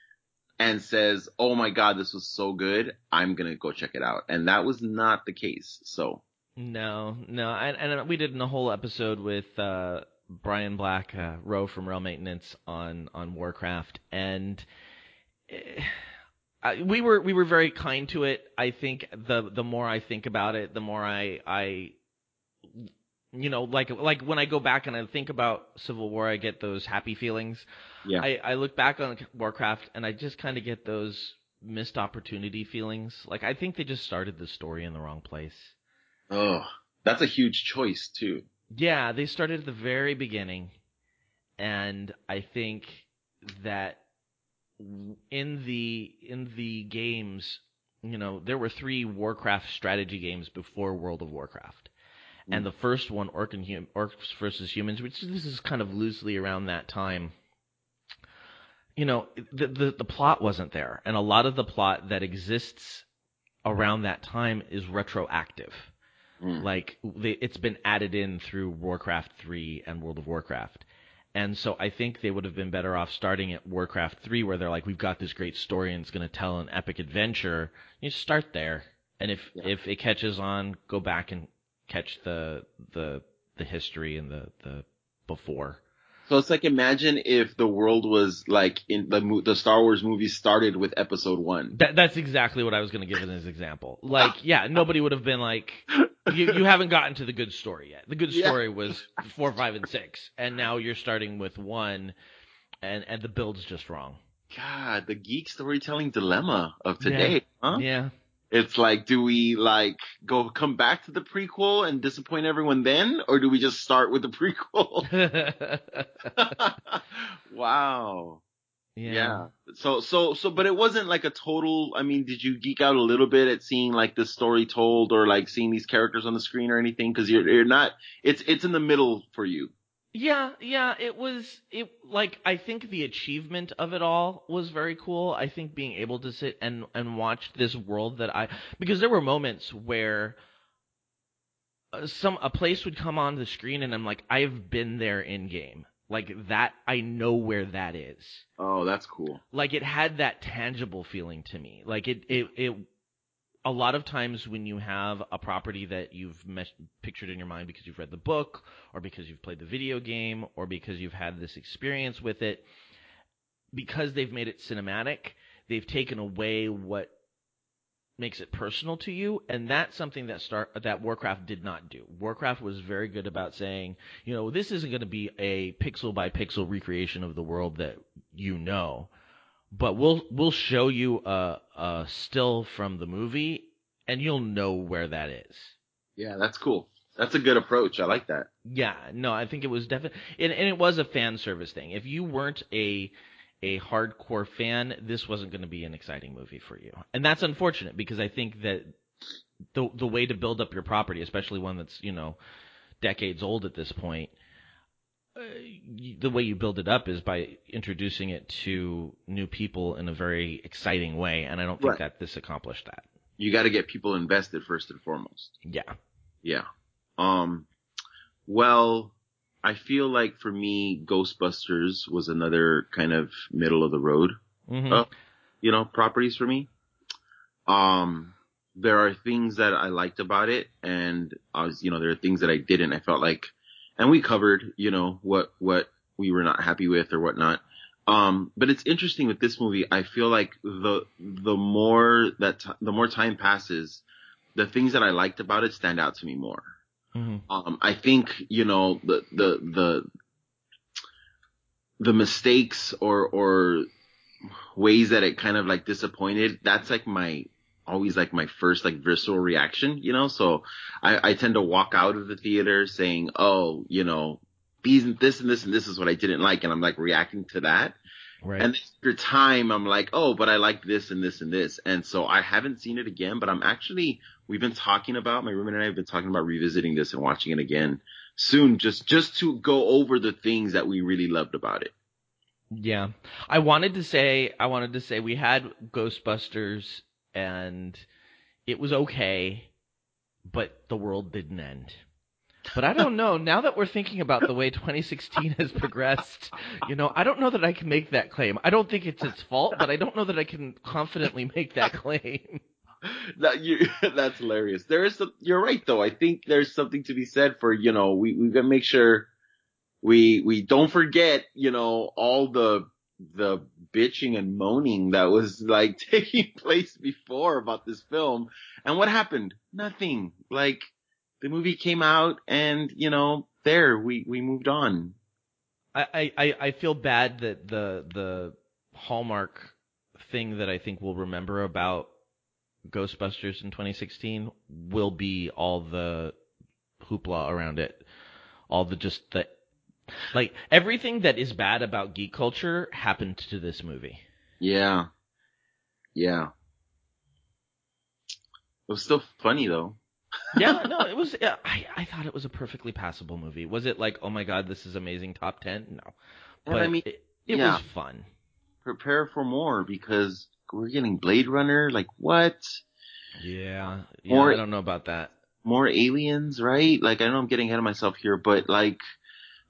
and says, "Oh my God, this was so good," I'm gonna go check it out, and that was not the case. So No, no, and, and we did a whole episode with uh, Brian Black, uh, Rowe from Rail Maintenance on on Warcraft, and I, we were we were very kind to it. I think the the more I think about it, the more I I you know like like when I go back and I think about Civil War, I get those happy feelings. Yeah, I I look back on Warcraft and I just kind of get those missed opportunity feelings. Like I think they just started the story in the wrong place. oh, that's a huge choice too. Yeah, they started at the very beginning, and I think that in the in the games, you know, there were three Warcraft strategy games before World of Warcraft, and mm. the first one, Orc and hum- Orcs versus Humans, which this is kind of loosely around that time. You know, the, the the plot wasn't there, and a lot of the plot that exists around that time is retroactive Mm. like they, it's been added in through Warcraft 3 and World of Warcraft. And so I think they would have been better off starting at Warcraft 3 where they're like we've got this great story and it's going to tell an epic adventure. You start there. And if Yeah. if it catches on, go back and catch the the the history and the the before. So it's like imagine if the world was like in the the Star Wars movie started with Episode One. That, that's exactly what I was going to give as an example. Like, yeah, nobody would have been like, you, you haven't gotten to the good story yet. The good Yeah. story was four, five, and six, and now you're starting with one, and and the build's just wrong. God, the geek storytelling dilemma of today, huh? Yeah, It's like, do we like go come back to the prequel and disappoint everyone then, or do we just start with the prequel? wow. Yeah. So so so but it wasn't like a total I mean, did you geek out a little bit at seeing like the story told or like seeing these characters on the screen or anything cuz you're you're not it's it's in the middle for you. Yeah, yeah, it was it like I think the achievement of it all was very cool. I think being able to sit and and watch this world that I because there were moments where uh, some a place would come on the screen and I'm like I've been there in game. Like that I know where that is. Oh, that's cool. Like it had that tangible feeling to me. Like it it it a lot of times when you have a property that you've mes- pictured in your mind because you've read the book or because you've played the video game or because you've had this experience with it because they've made it cinematic they've taken away what makes it personal to you and that's something that start that warcraft did not do. Warcraft was very good about saying you know this isn't going to be a pixel by pixel recreation of the world that you know but we'll we'll show you a, a still from the movie and you'll know where that is Yeah, that's cool. That's a good approach. I like that. yeah no i think it was definitely and, and it was a fan service thing if you weren't a a hardcore fan this wasn't going to be an exciting movie for you and that's unfortunate because i think that the the way to build up your property especially one that's you know decades old at this point uh, the way you build it up is by introducing it to new people in a very exciting way and i don't think Right. that this accomplished that You got to get people invested first and foremost. yeah Yeah. Um well, I feel like for me Ghostbusters was another kind of middle of the road hmm Oh. you know, properties for me. Um, there are things that I liked about it, and I was, you know, there are things that I didn't. I felt like, and we covered, you know, what what we were not happy with or whatnot. Um, but it's interesting with this movie. I feel like the the more that t- the more time passes, the things that I liked about it stand out to me more. hmm Um, I think you know the the the the mistakes or or ways that it kind of like disappointed. That's like my always like my first like visceral reaction, you know. So I, I tend to walk out of the theater saying, oh, you know, these and this and this and this is what I didn't like, and I'm like reacting to that. right And after time, I'm like, oh, but I like this and this and this. And so I haven't seen it again, but I'm actually, we've been talking about, my roommate and I have been talking about revisiting this and watching it again soon, just, just to go over the things that we really loved about it. Yeah. I wanted to say I wanted to say we had Ghostbusters and it was okay, but the world didn't end. But I don't know. Now that we're thinking about the way 2016 has progressed, you know, I don't know that I can make that claim. I don't think it's its fault, but I don't know that I can confidently make that claim. That you, that's hilarious. There is some, you're right though. I think there's something to be said for, you know, we, we gotta make sure we, we don't forget, you know, all the, the bitching and moaning that was like taking place before about this film. And what happened? Nothing. Like the movie came out and, you know, there we, we moved on. I, I, I feel bad that the the hallmark thing that I think we'll remember about Ghostbusters in 2016 will be all the hoopla around it, all the just the like everything that is bad about geek culture happened to this movie. Yeah. Yeah. It was still funny though. Yeah, no, it was. yeah, I I thought it was a perfectly passable movie. Was it like, oh my god, this is amazing, top ten? No, but I mean, it, it yeah. was fun. prepare for more because we're getting Blade Runner. Like what? Yeah, yeah, Or- I don't know about that. More aliens, right? Like I know I'm getting ahead of myself here, but like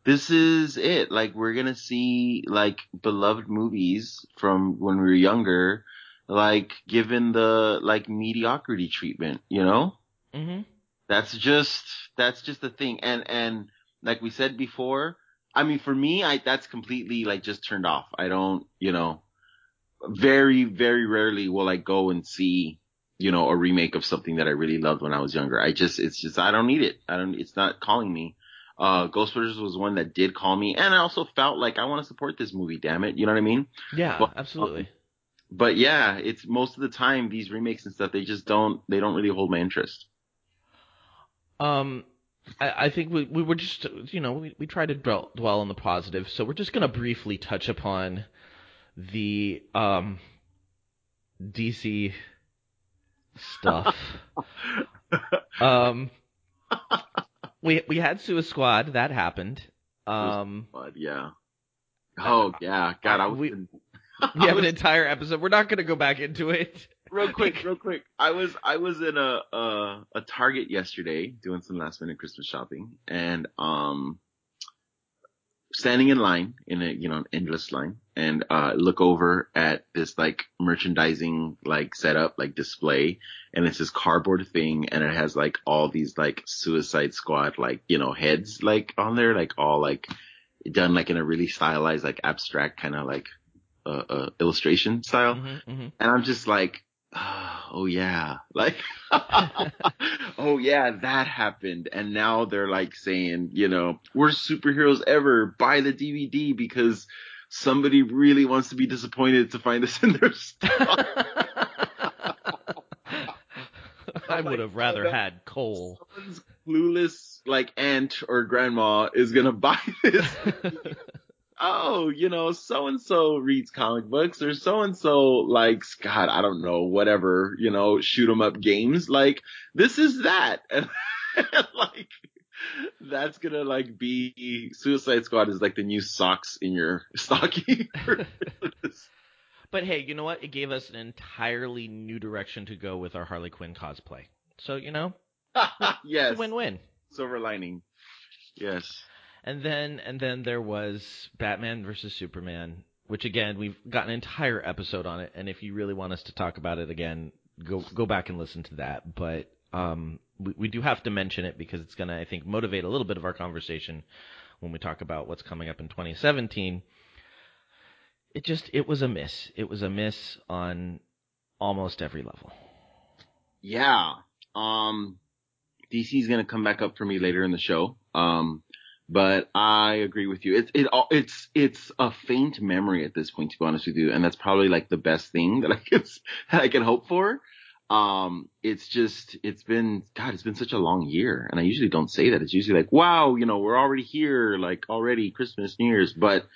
this is it. Like we're gonna see like beloved movies from when we were younger, like given the like mediocrity treatment, you know? Mm-hmm. That's just that's just the thing. And and like we said before, I mean for me, I that's completely like just turned off. I don't, you know, very very rarely will I go and see, you know, a remake of something that I really loved when I was younger. I just it's just I don't need it. I don't. It's not calling me. Uh, Ghostbusters was one that did call me, and I also felt like I want to support this movie. Damn it, you know what I mean? Yeah, But- absolutely. But yeah, it's most of the time these remakes and stuff they just don't they don't really hold my interest. Um, I, I think we we were just you know we we try to dwell dwell on the positive, so we're just gonna briefly touch upon the um DC stuff. um, we we had Suicide Squad that happened. Um, But yeah. Oh yeah, God, I was We- in- we have an entire episode. We're not gonna go back into it. real quick, real quick. I was I was in a a, a Target yesterday doing some last minute Christmas shopping, and um, standing in line in a you know an endless line, and uh, look over at this like merchandising like setup like display, and it's this cardboard thing, and it has like all these like Suicide Squad like you know heads like on there, like all like done like in a really stylized like abstract kind of like uh, uh illustration style Mhm, mhm. and I'm just like, oh yeah, like, oh yeah, that happened. And now they're like saying, you know, worst superheroes ever. Buy the DVD because somebody really wants to be disappointed to find this in their stock. I would have rather had Cole. Someone's clueless like aunt or grandma is gonna buy this. Oh, you know, so and so reads comic books or so and so likes, God, I don't know, whatever, you know, shoot 'em up games. Like, this is that. And, like, that's gonna like be Suicide Squad is like the new socks in your stocking. But hey, you know what? It gave us an entirely new direction to go with our Harley Quinn cosplay. So, you know, yes. win-win. Silver lining. Yes. And then and then there was Batman versus Superman, which again, we've got an entire episode on it and if you really want us to talk about it again, go go back and listen to that. But um we, we do have to mention it because it's going to I think motivate a little bit of our conversation when we talk about what's coming up in 2017. It just it was a miss. It was a miss on almost every level. Yeah. Um, DC's gonna come back up for me later in the show. Um, but I agree with you. It's it all it's it's a faint memory at this point, to be honest with you, and that's probably like the best thing that I can that I can hope for. Um, it's just it's been God, it's been such a long year, and I usually don't say that. It's usually like, wow, you know, we're already here, like already Christmas, New Year's, but.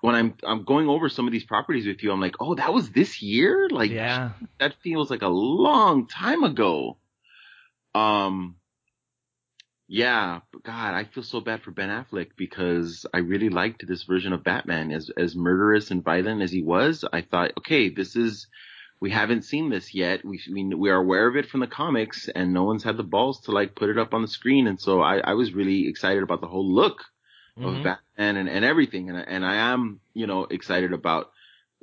When I'm I'm going over some of these properties with you, I'm like, oh, that was this year. Like, yeah. that feels like a long time ago. Um, yeah, but God, I feel so bad for Ben Affleck because I really liked this version of Batman as as murderous and violent as he was. I thought, okay, this is we haven't seen this yet. We we we are aware of it from the comics, and no one's had the balls to like put it up on the screen. And so I I was really excited about the whole look Mhm. of Batman and, and everything. And, I- and I am, you know, excited about,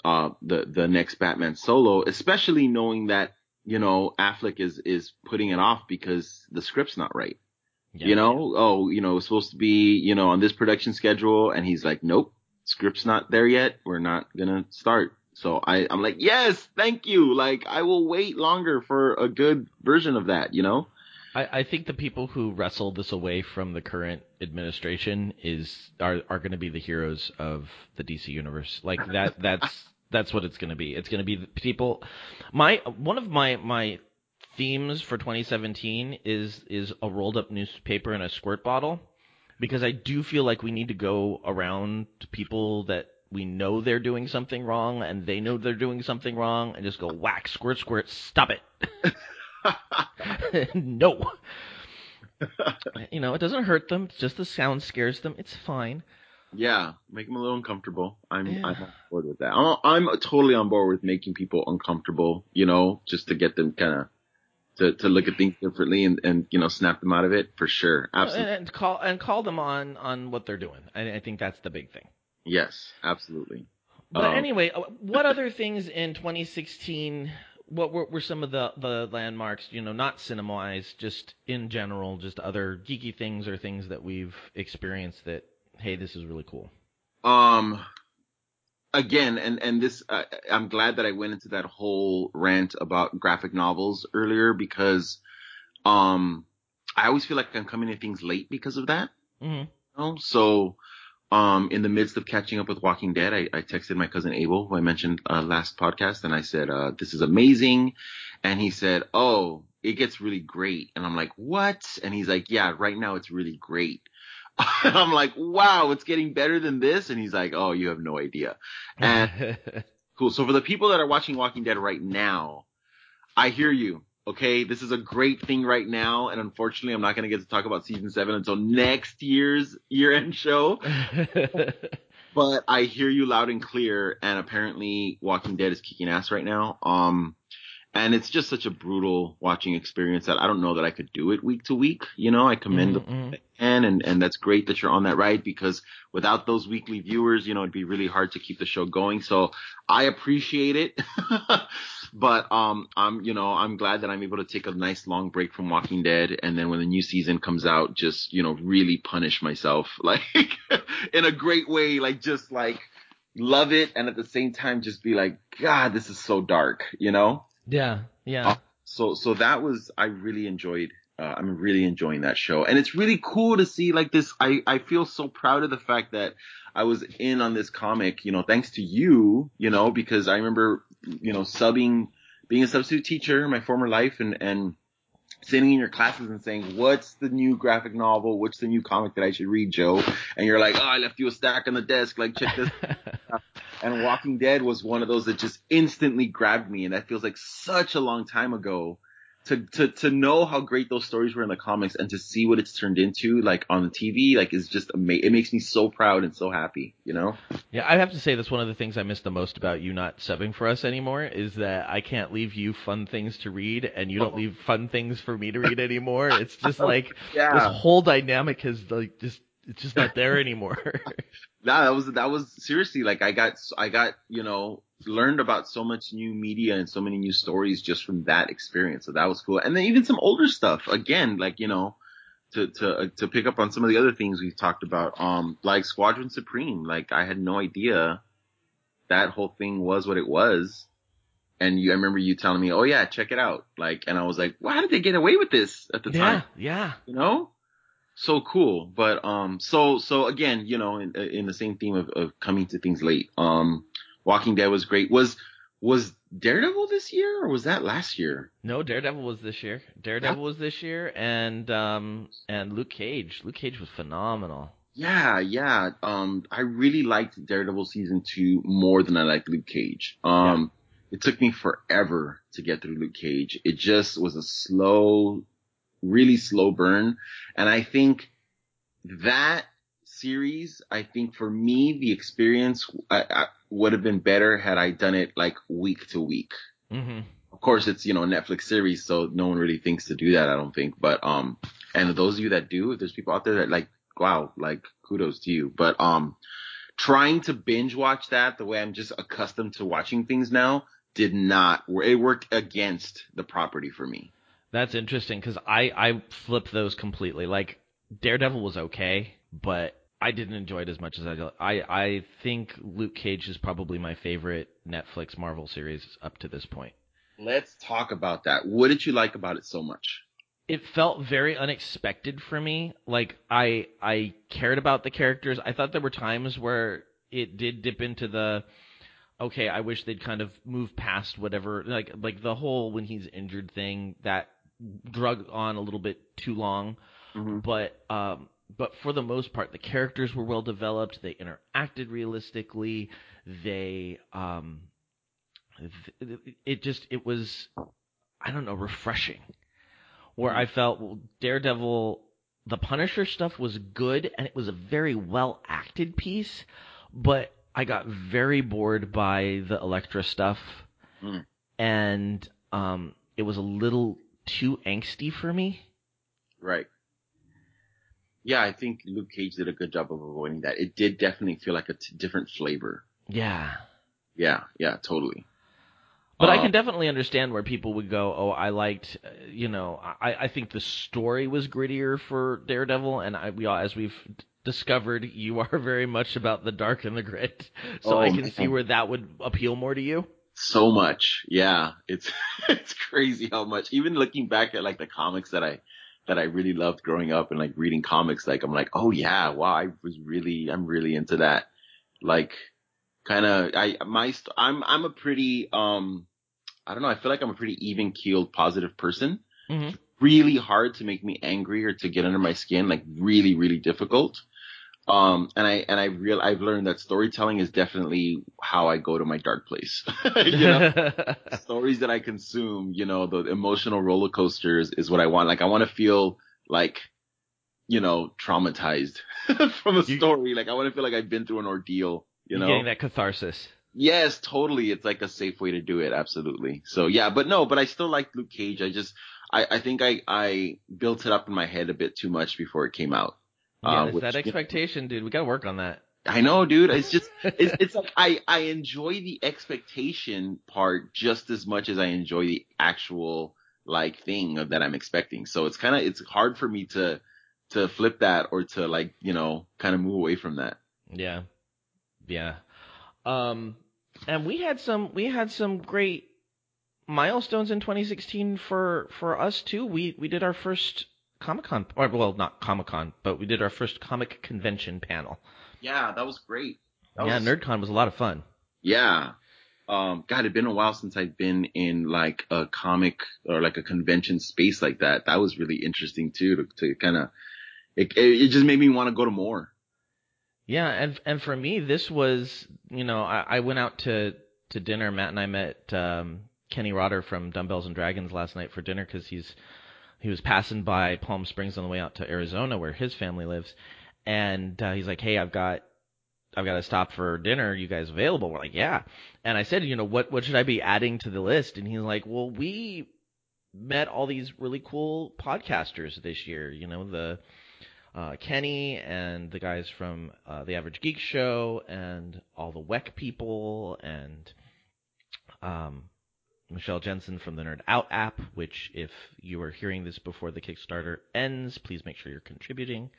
uh, the, the next Batman solo, especially knowing that, you know, Affleck is, is putting it off because the script's not right. Yeah. You know, oh, you know, it's supposed to be, you know, on this production schedule. And he's like, nope, script's not there yet. We're not gonna start. So I, I'm like, yes, thank you. Like, I will wait longer for a good version of that, you know? I, I think the people who wrestle this away from the current administration is are are going to be the heroes of the DC universe. Like that that's that's what it's going to be. It's going to be the people. My one of my my themes for 2017 is is a rolled up newspaper and a squirt bottle because I do feel like we need to go around to people that we know they're doing something wrong and they know they're doing something wrong and just go whack squirt squirt stop it. no. you know, it doesn't hurt them. It's just the sound scares them. It's fine. Yeah, make them a little uncomfortable. I'm Yeah. I'm on board with that. I'm, I'm totally on board with making people uncomfortable. You know, just to get them kind of to, to look at things differently and, and you know snap them out of it for sure. Absolutely. And, and call and call them on on what they're doing. I, I think that's the big thing. Yes, absolutely. But Um, anyway, uh, what other things in 2016? What were, were some of the, the landmarks? You know, not cinema wise, just in general, just other geeky things or things that we've experienced that hey, this is really cool. Um, again, and and this, uh, I'm glad that I went into that whole rant about graphic novels earlier because, um, I always feel like I'm coming to things late because of that. Mm-hmm. you know? So, um, in the midst of catching up with Walking Dead, I, I texted my cousin Abel, who I mentioned uh, last podcast, and I said, uh, "This is amazing," and he said, "Oh, it gets really great," and I'm like, "What?" And he's like, "Yeah, right now it's really great." And I'm like, "Wow, it's getting better than this," and he's like, "Oh, you have no idea." And Cool. So for the people that are watching Walking Dead right now, I hear you. Okay. This is a great thing right now. And unfortunately, I'm not going to get to talk about season seven until next year's year end show, but I hear you loud and clear. And apparently Walking Dead is kicking ass right now. Um, and it's just such a brutal watching experience that I don't know that I could do it week to week. You know, I commend Mhm, mhm. can and and that's great that you're on that ride because without those weekly viewers you know it'd be really hard to keep the show going so i appreciate it but um i'm you know i'm glad that i'm able to take a nice long break from walking dead and then when the new season comes out just you know really punish myself like in a great way like just like love it and at the same time just be like god this is so dark you know yeah, yeah. so so that was I really enjoyed. Uh, I'm really enjoying that show, and it's really cool to see like this. I I feel so proud of the fact that I was in on this comic. You know, thanks to you. You know, because I remember you know subbing, being a substitute teacher in my former life, and and sitting in your classes and saying, "What's the new graphic novel? What's the new comic that I should read, Joe?" And you're like, "Oh, I left you a stack on the desk. Like, check this." and Walking Dead was one of those that just instantly grabbed me, and that feels like such a long time ago. To to to know how great those stories were in the comics and to see what it's turned into, like on the TV, like is just amazing. It makes me so proud and so happy, you know. Yeah, I have to say that's one of the things I miss the most about you not subbing for us anymore is that I can't leave you fun things to read and you don't oh. leave fun things for me to read anymore. It's just like this Yeah, whole dynamic has like just it's just not there anymore. nah, that was that was seriously like I got I got you know learned about so much new media and so many new stories just from that experience. So that was cool. And then even some older stuff again, like you know. To to uh, to pick up on some of the other things we've talked about, um, like Squadron Supreme, like I had no idea that whole thing was what it was. And you, I remember you telling me, "Oh yeah, check it out." Like, and I was like, "Well, how did they get away with this at the time?" yeah, yeah. You know, so cool. But um, so so again, you know, in, in the same theme of, of coming to things late. Um, Walking Dead was great. Was was Daredevil this year or was that last year? No, Daredevil was this year. Daredevil was this year and um and Luke Cage. Luke Cage was phenomenal. Yeah, yeah. Um, I really liked Daredevil season two more than I liked Luke Cage. Um, it took me forever to get through Luke Cage. It just was a slow, really slow burn. And I think that series, I think for me, the experience I, I, would have been better had I done it like week to week. Mhm. Of course, it's, you know, a Netflix series, so no one really thinks to do that, I don't think. But, um, and those of you that do, if there's people out there that like, wow, like kudos to you. But, um, trying to binge watch that the way I'm just accustomed to watching things now did not, it worked against the property for me. That's interesting cuz I I flipped those completely. Like Daredevil was okay, but I didn't enjoy it as much as I I I think Luke Cage is probably my favorite Netflix Marvel series up to this point. Let's talk about that. What did you like about it so much? it felt very unexpected for me. Like I I cared about the characters. I thought there were times where it did dip into the okay, I wish they'd kind of move past whatever like like the whole when he's injured thing that drug on a little bit too long. Mm-hmm. But um but for the most part the characters were well developed, they interacted realistically, they um th- it just it was I don't know, refreshing where I felt well, Daredevil, the Punisher stuff was good and it was a very well acted piece, but I got very bored by the Elektra stuff, Mm. and um, it was a little too angsty for me. Right. Yeah, I think Luke Cage did a good job of avoiding that. It did definitely feel like a t- different flavor. Yeah. Yeah, yeah, totally. But I Um, can definitely understand where people would go. Oh, I liked, uh, you know, I, I think the story was grittier for Daredevil, and I, we all, as we've discovered, you are very much about the dark and the grit. So Oh, I can man. see where that would appeal more to you. So much. Yeah, it's it's crazy how much. Even looking back at like the comics that I that I really loved growing up and like reading comics, like I'm like, oh yeah, wow, I was really, I'm really into that. Like, kind of, I my st- I'm I'm a pretty um, I don't know, I feel like I'm a pretty even keeled, positive person. Mm-hmm. Really hard to make me angry or to get under my skin, like really, really difficult. Um, and I, and I real, I've learned that storytelling is definitely how I go to my dark place. you know, stories that I consume, you know, the emotional roller coasters is what I want. Like I want to feel like, you know, traumatized from a story. Like I want to feel like I've been through an ordeal, you know? getting that catharsis. Yes, totally. It's like a safe way to do it. Absolutely. So yeah, but no, but I still like Luke Cage. I just, I, I think I, I built it up in my head a bit too much before it came out. Yeah, Uh, which, that you know, expectation, dude. We gotta work on that. I know, dude. It's just, it's, it's like I, I enjoy the expectation part just as much as I enjoy the actual like thing that I'm expecting. So it's kind of, it's hard for me to, to flip that or to like, you know, kind of move away from that. Yeah, yeah. Um, and we had some we had some great milestones in 2016 for for us too. We we did our first Comic Con, or well, not Comic Con, but we did our first comic convention panel. Yeah, that was great. That yeah, was- NerdCon was a lot of fun. Yeah. Um, God, it'd been a while since I'd been in like a comic or like a convention space like that. That was really interesting too, to, to kind of, it, it, it just made me want to go to more. Yeah, and and for me, this was you know I, I went out to to dinner. Matt and I met um, Kenny Rotter from Dumbbells and Dragons last night for dinner because he's he was passing by Palm Springs on the way out to Arizona where his family lives, and uh, he's like, "Hey, I've got I've got to stop for dinner. You guys available?" We're like, "Yeah." And I said, "You know what what should I be adding to the list?" And he's like, "Well, we met all these really cool podcasters this year. You know the." uh, Kenny and the guys from uh, the Average Geek Show and all the WEC people and um, Michelle Jensen from the Nerd Out app. Which, if you are hearing this before the Kickstarter ends, please make sure you're contributing.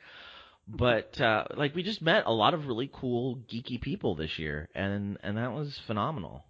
But uh, like we just met a lot of really cool geeky people this year, and and that was phenomenal.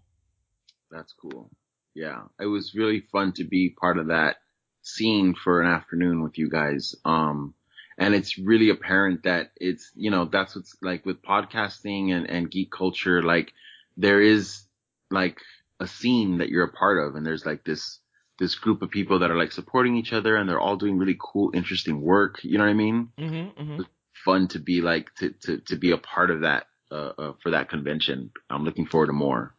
That's cool. Yeah. It was really fun to be part of that scene for an afternoon with you guys. Um, and it's really apparent that it's, you know, that's what's like with podcasting and, and geek culture, like there is like a scene that you're a part of and there's like this, this group of people that are like supporting each other and they're all doing really cool, interesting work. You know what I mean? Mm-hmm, mm-hmm. Fun to be like, to, to, to be a part of that, uh, uh, for that convention. I'm looking forward to more.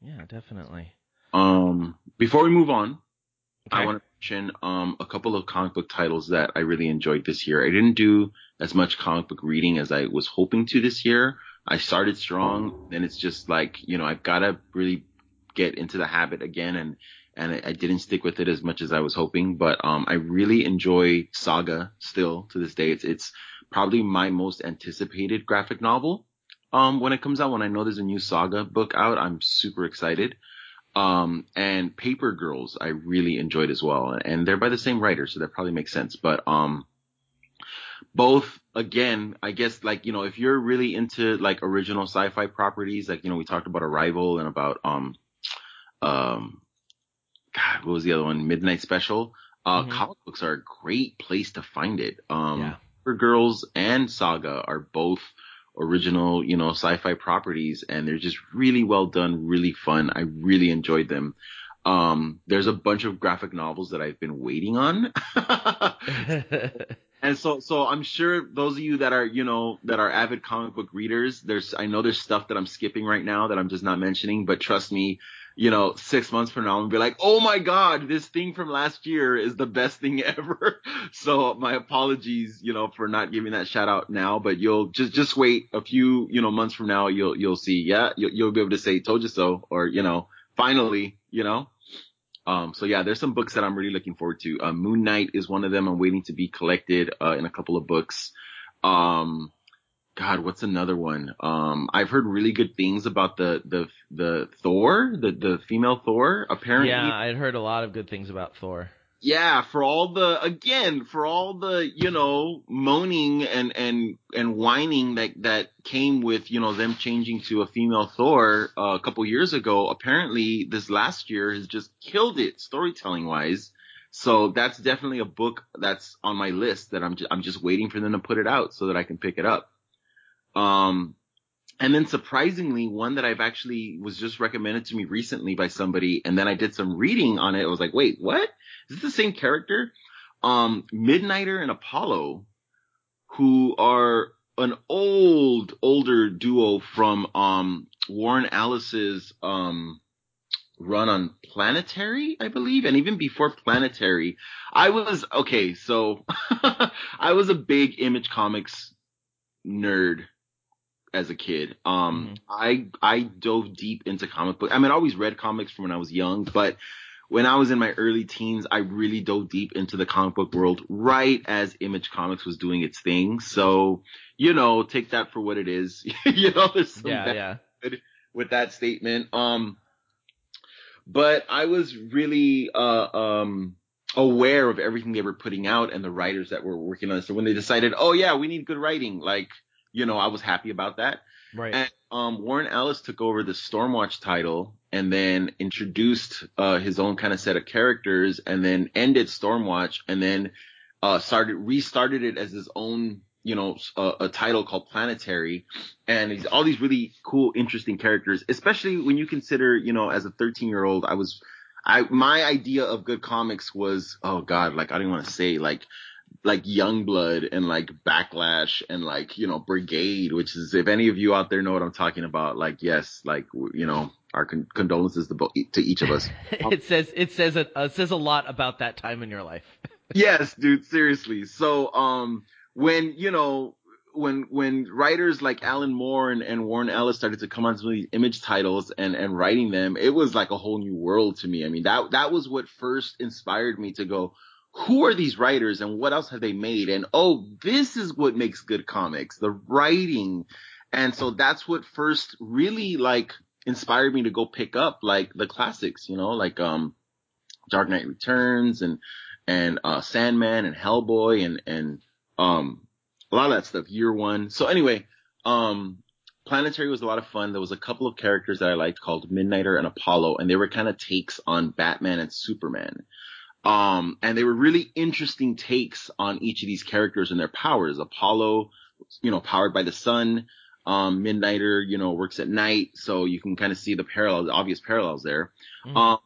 Yeah, definitely. Um, before we move on, I want to mention um, a couple of comic book titles that I really enjoyed this year. I didn't do as much comic book reading as I was hoping to this year. I started strong, then it's just like you know I've got to really get into the habit again, and and I, I didn't stick with it as much as I was hoping. But um, I really enjoy Saga still to this day. It's it's probably my most anticipated graphic novel. Um, when it comes out, when I know there's a new Saga book out, I'm super excited. Um, and Paper Girls, I really enjoyed as well. And they're by the same writer, so that probably makes sense. But, um, both, again, I guess, like, you know, if you're really into, like, original sci-fi properties, like, you know, we talked about Arrival and about, um, um, God, what was the other one? Midnight Special. Uh, Mhm. comic books are a great place to find it. Um, Yeah. Girls and Saga are both original, you know, sci-fi properties and they're just really well done, really fun. I really enjoyed them. Um, there's a bunch of graphic novels that I've been waiting on. and so, so I'm sure those of you that are, you know, that are avid comic book readers, there's, I know there's stuff that I'm skipping right now that I'm just not mentioning, but trust me, you know, six months from now, I'm gonna be like, oh my god, this thing from last year is the best thing ever. so my apologies, you know, for not giving that shout out now, but you'll just just wait a few, you know, months from now, you'll you'll see, yeah, you'll, you'll be able to say, told you so, or you know, finally, you know. Um, so yeah, there's some books that I'm really looking forward to. Uh, Moon Knight is one of them. I'm waiting to be collected uh, in a couple of books. Um, God, what's another one? Um, I've heard really good things about the the the Thor, the the female Thor. Apparently, Yeah, I'd heard a lot of good things about Thor. Yeah, for all the again, for all the you know moaning and and and whining that that came with you know them changing to a female Thor uh, a couple years ago. Apparently, this last year has just killed it storytelling wise. So that's definitely a book that's on my list that I'm just, I'm just waiting for them to put it out so that I can pick it up. Um, and then surprisingly, one that I've actually was just recommended to me recently by somebody, and then I did some reading on it. I was like, wait, what? Is this the same character? Um, Midnighter and Apollo, who are an old, older duo from, um, Warren Ellis's, um, run on Planetary, I believe. And even before Planetary, I was, okay, so I was a big Image Comics nerd as a kid. Um, I I dove deep into comic book. I mean, I always read comics from when I was young, but when I was in my early teens, I really dove deep into the comic book world right as Image Comics was doing its thing. So, you know, take that for what it is. you know, there's some Yeah, bad yeah. with that statement. Um, but I was really, uh, um, aware of everything they were putting out and the writers that were working on it. So when they decided, oh yeah, we need good writing, like, you know, I was happy about that. Right. And um, Warren Ellis took over the Stormwatch title and then introduced uh, his own kind of set of characters and then ended Stormwatch and then uh, started restarted it as his own, you know, a, a title called Planetary. And he's all these really cool, interesting characters, especially when you consider, you know, as a 13 year old, I was, I my idea of good comics was, oh god, like I didn't want to say like like Youngblood and like Backlash and like, you know, Brigade, which is, if any of you out there know what I'm talking about, like, yes, like, you know, our con- condolences to, bo- to each of us. it says it says a, uh, says a lot about that time in your life. yes, dude, seriously. So, um, when, you know, when, when writers like Alan Moore and, and Warren Ellis started to come on some of these image titles and, and writing them, it was like a whole new world to me. I mean, that, that was what first inspired me to go, who are these writers and what else have they made? And oh, this is what makes good comics, the writing. And so that's what first really like inspired me to go pick up like the classics, you know, like, um, Dark Knight Returns and, and, uh, Sandman and Hellboy and, and, um, a lot of that stuff, year one. So anyway, um, Planetary was a lot of fun. There was a couple of characters that I liked called Midnighter and Apollo, and they were kind of takes on Batman and Superman. Um, and they were really interesting takes on each of these characters and their powers. Apollo, you know, powered by the sun. Um, Midnighter, you know, works at night. So you can kind of see the parallels, obvious parallels there. Mhm. Um,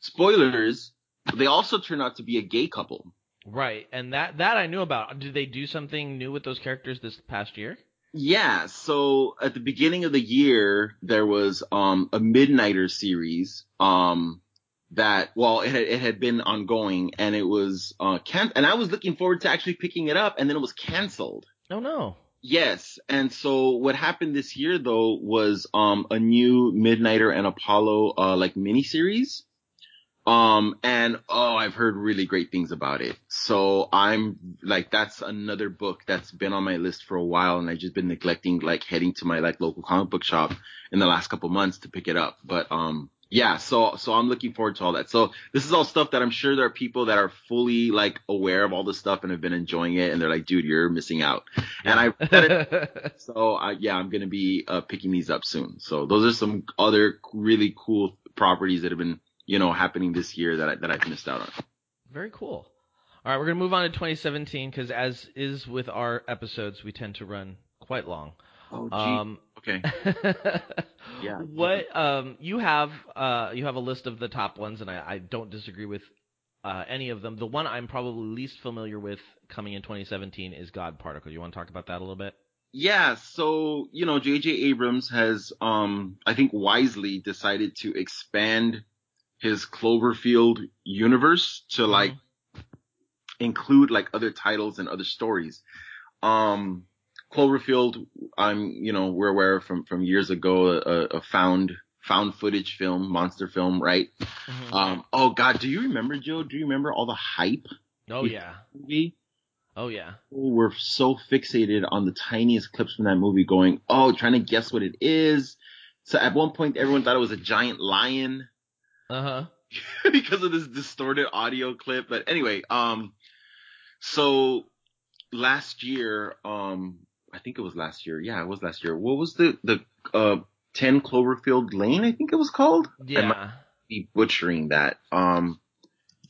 spoilers, they also turn out to be a gay couple. Right, and that that I knew about. Did they do something new with those characters this past year? Yeah, so at the beginning of the year, there was, um, a Midnighter series, um, that, well, it had, it had been ongoing and it was, uh, can, and I was looking forward to actually picking it up and then it was canceled. Oh no. Yes. And so what happened this year though was, um, a new Midnighter and Apollo, uh, like miniseries. Um, and oh, I've heard really great things about it. So I'm like, that's another book that's been on my list for a while and I've just been neglecting like heading to my like local comic book shop in the last couple months to pick it up. But, um, yeah, so, so I'm looking forward to all that. So this is all stuff that I'm sure there are people that are fully like aware of all this stuff and have been enjoying it. And they're like, dude, you're missing out. And I read it so I, yeah, I'm gonna be uh, picking these up soon. So those are some other really cool properties that have been, you know, happening this year that I, that I've missed out on. Very cool. All right, we're gonna move on to 2017 because, as is with our episodes, we tend to run quite long. Oh, Um, okay. Yeah. What um you have uh you have a list of the top ones, and I, I don't disagree with uh, any of them. The one I'm probably least familiar with coming in 2017 is God Particle. You want to talk about that a little bit? Yeah. So you know, J.J. Abrams has, um, I think, wisely decided to expand his Cloverfield universe to like include like other titles and other stories. Um, Cloverfield, I'm, you know, we're aware from, from years ago, a, a found found footage film, monster film, right? Mhm. Um, oh God, do you remember Joe? Do you remember all the hype oh yeah. movie? Oh yeah. Were so fixated on the tiniest clips from that movie, going, oh, trying to guess what it is. So at one point, everyone thought it was a giant lion. Uh huh. because of this distorted audio clip. But anyway, um, so last year, um, I think it was last year. Yeah, it was last year. What was the the uh 10 Cloverfield Lane? I think it was called. I Yeah. might be butchering that. Um,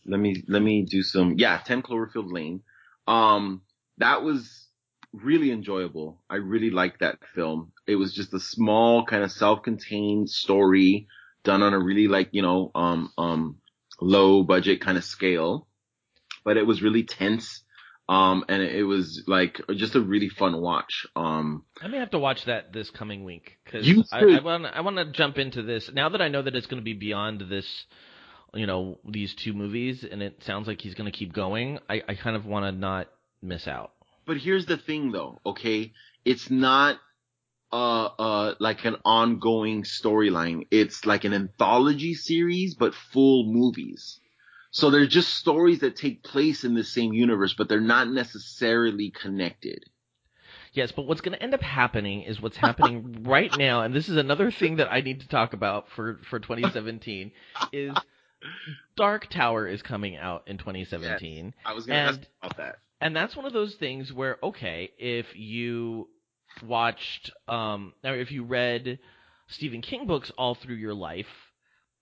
let me let me do some. Yeah, 10 Cloverfield Lane. Um, that was really enjoyable. I really liked that film. It was just a small kind of self-contained story done on a really like, you know, um, um, low budget kind of scale, but it was really tense. Um, and it was like just a really fun watch. Um, I may have to watch that this coming week because I. I want I want to jump into this now that I know that it's going to be beyond this, you know, these two movies, and it sounds like he's going to keep going. I, I kind of want to not miss out. but here's the thing though, okay? It's not, uh, uh, like an ongoing storyline. It's like an anthology series, but full movies. So they're just stories that take place in the same universe, but they're not necessarily connected. Yes, but what's going to end up happening is what's happening right now, and this is another thing that I need to talk about for for 2017 is Dark Tower is coming out in 2017. I was gonna ask about that. and that's one of those things where okay if you watched um or if you read stephen king books all through your life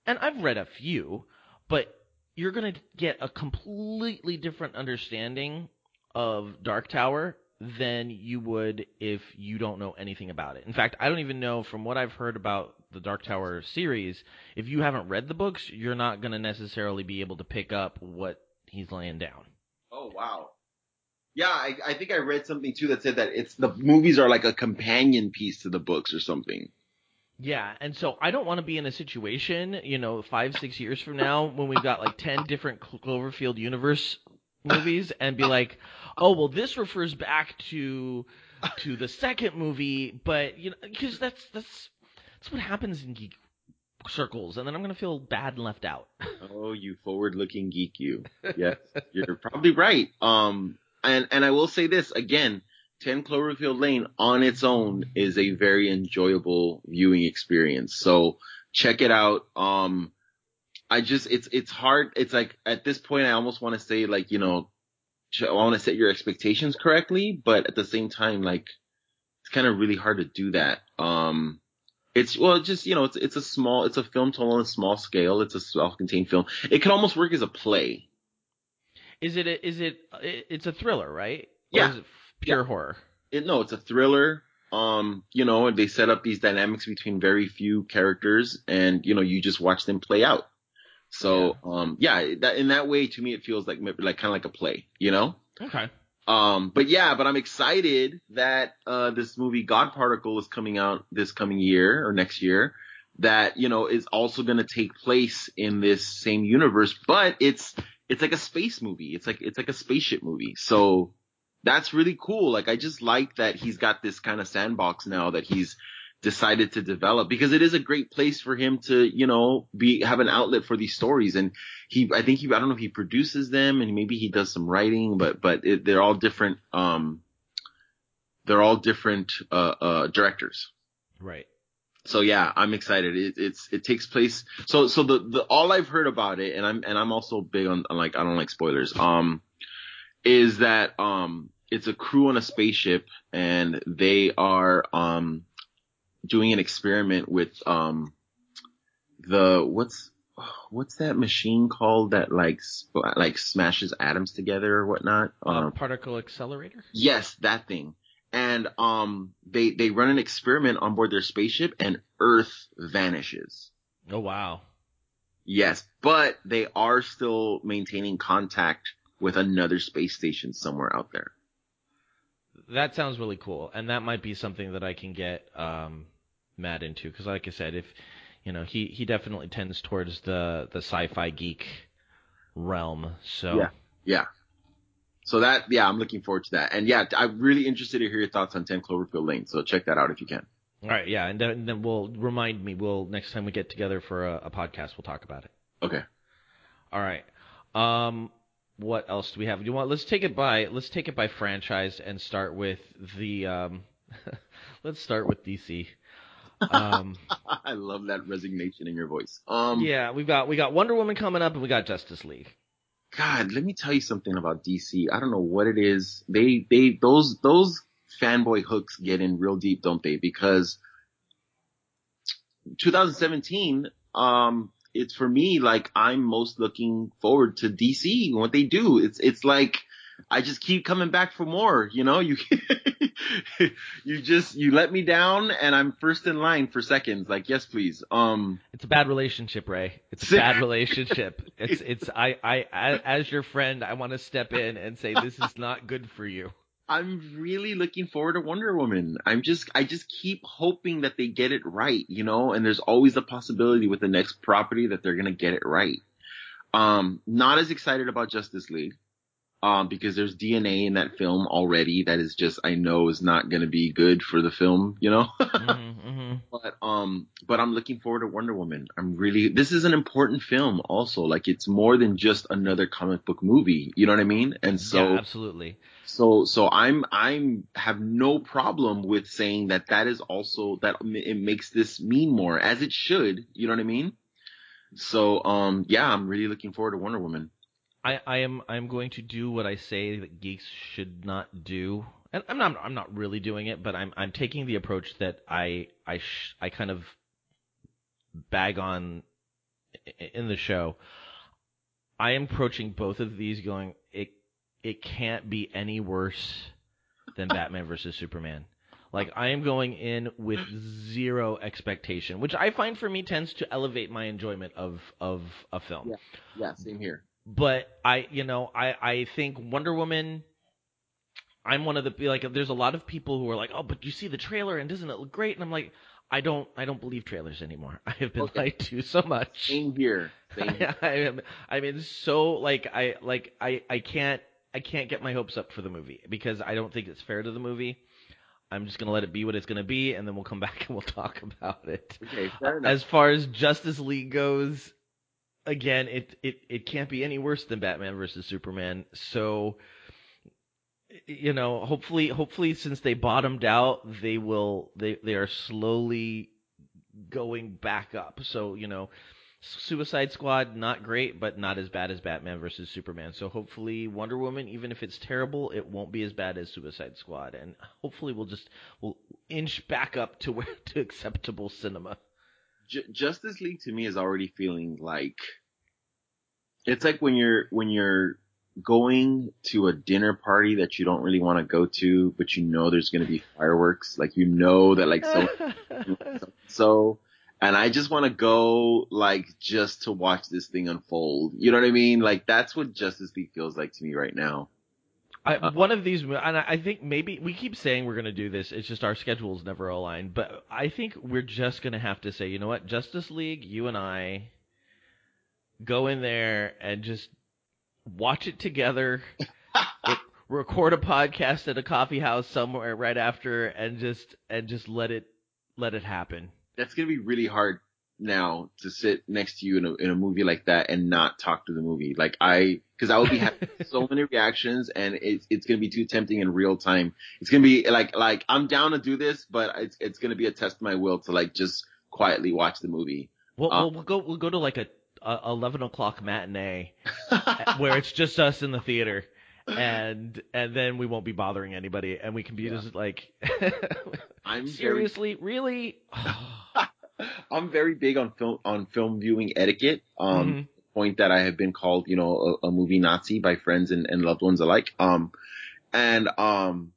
and i've read a few but you're going to get a completely different understanding of dark tower than you would if you don't know anything about it in fact i don't even know from what i've heard about the dark tower series if you haven't read the books you're not going to necessarily be able to pick up what he's laying down Oh wow. Yeah, I, I think I read something too that said that it's the movies are like a companion piece to the books or something. Yeah, and so I don't want to be in a situation, you know, five, six years from now when we've got like 10 different Cloverfield universe movies and be like, oh, well, this refers back to to the second movie, but, you know, because that's, that's, that's what happens in geek circles, and then I'm to feel bad and left out. Oh, you forward-looking geek, you. Yes, you're probably right. Um, and and I will say this again: Ten Cloverfield Lane on its own is a very enjoyable viewing experience. So check it out. Um, I just it's it's hard. It's like at this point, I almost want to say like you know, I want to set your expectations correctly, but at the same time, like it's kind of really hard to do that. Um, it's well, just you know, it's it's a small, it's a film told on a small scale. It's a self-contained film. It can almost work as a play. Is it, a, is it, it- it's a thriller, right? Or Yeah. Pure horror? It, no, it's a thriller. Um, you know, and they set up these dynamics between very few characters, and you know, you just watch them play out. So, um, yeah, that in that way, to me, it feels like like kind of like a play. You know. Okay. Um, but yeah, but I'm excited that uh this movie God Particle is coming out this coming year or next year. That you know is also going to take place in this same universe, but it's it's like a space movie. It's like it's like a spaceship movie. So that's really cool. Like I just like that he's got this kind of sandbox now that he's decided to develop because it is a great place for him to, you know, be have an outlet for these stories. And he, I think he, I don't know if he produces them and maybe he does some writing, but but it, they're all different. Um, they're all different uh, uh, directors. Right. So yeah, I'm excited. It, it's it takes place. So so the the all I've heard about it, and I'm and I'm also big on, on like I don't like spoilers. Um, is that um it's a crew on a spaceship and they are um doing an experiment with um the what's what's that machine called that like sp- like smashes atoms together or whatnot. Um, particle accelerator? Yes, that thing. And um they they run an experiment on board their spaceship and Earth vanishes. Oh, wow. Yes, but they are still maintaining contact with another space station somewhere out there. That sounds really cool, and that might be something that I can get um, Matt into because, like I said, if you know, he he definitely tends towards the the sci-fi geek realm. So Yeah. Yeah. So that yeah, I'm looking forward to that. And yeah, I'm really interested to hear your thoughts on 10 Cloverfield Lane. So check that out if you can. All right, yeah, and then, and then we'll remind me. We'll next time we get together for a, a podcast, we'll talk about it. Okay. All right. Um, what else do we have? Do you want? Let's take it by. Let's take it by franchise and start with the. Um, let's start with DC. Um, I love that resignation in your voice. Um, yeah, we've got we got Wonder Woman coming up, and we got Justice League. God, let me tell you something about DC. I don't know what it is. They they those those fanboy hooks get in real deep, don't they? Because 2017, um, it's for me like I'm most looking forward to DC and what they do. It's it's like I just keep coming back for more. You know, you you just you let me down, and I'm first in line for seconds. Like, yes, please. Um, It's a bad relationship, Ray. It's a bad relationship. It's it's I I I- as your friend, I want to step in and say this is not good for you. I'm really looking forward to Wonder Woman. I'm just, I just keep hoping that they get it right, you know, and there's always a possibility with the next property that they're going to get it right. Um, not as excited about Justice League, um, because there's DNA in that film already that is just, I know is not going to be good for the film, you know? hmm hmm but, um, but I'm looking forward to Wonder Woman. I'm really, this is an important film also. Like it's more than just another comic book movie. You know what I mean? And so, yeah, absolutely. So, so I'm, I'm have no problem with saying that that is also that it makes this mean more as it should. You know what I mean? So, um, yeah, I'm really looking forward to Wonder Woman. I, I am I'm going to do what I say that geeks should not do, and I'm not I'm not really doing it, but I'm I'm taking the approach that I I sh- I kind of bag on in the show. I am approaching both of these going it can't be any worse than Batman versus Superman. Like I am going in with zero expectation, which I find for me tends to elevate my enjoyment of of a film Yeah. Yeah, same here. but I, you know, I, I think Wonder Woman. I'm one of the like. There's a lot of people who are like, "Oh, but you see the trailer and doesn't it look great?" And I'm like, I don't, I don't believe trailers anymore. I have been Okay. lied to so much. Same here. Same here. I am, I mean, so like, I like, I, I can't, I can't get my hopes up for the movie because I don't think it's fair to the movie. I'm just gonna let it be what it's gonna be, and then we'll come back and we'll talk about it Okay, fair enough. as far as Justice League goes, again, it it it can't be any worse than Batman versus Superman. So you know, hopefully hopefully since they bottomed out, they will they they are slowly going back up. So, you know, Suicide Squad not great, but not as bad as Batman versus Superman. So hopefully Wonder Woman, even if it's terrible, it won't be as bad as Suicide Squad, and hopefully we'll just we'll inch back up to where to acceptable cinema. Ju- Justice League to me is already feeling like it's like when you're when you're going to a dinner party that you don't really want to go to, but you know there's going to be fireworks. Like you know that like so so, and I just want to go like just to watch this thing unfold. You know what I mean? Like that's what Justice League feels like to me right now. I, Uh, one of these, and I I think maybe we keep saying we're going to do this. It's just our schedules never align. But I think we're just going to have to say, you know what, Justice League, you and I go in there and just watch it together. re- record a podcast at a coffee house somewhere right after, and just and just let it let it happen. That's gonna be really hard now to sit next to you in a in a movie like that and not talk to the movie. Like I, because I will be having so many reactions, and it's it's gonna be too tempting in real time. It's gonna be like like I'm down to do this, but it's it's gonna be a test of my will to like just quietly watch the movie. We'll, Uh, we'll, we'll go we'll go to like a, a eleven o'clock matinee where it's just us in the theater and and then we won't be bothering anybody and we can be Yeah. just like I'm very seriously really I'm very big on film on film viewing etiquette. Um, Mhm. point that I have been called, you know, a, a movie Nazi by friends and, and loved ones alike. Um, and um,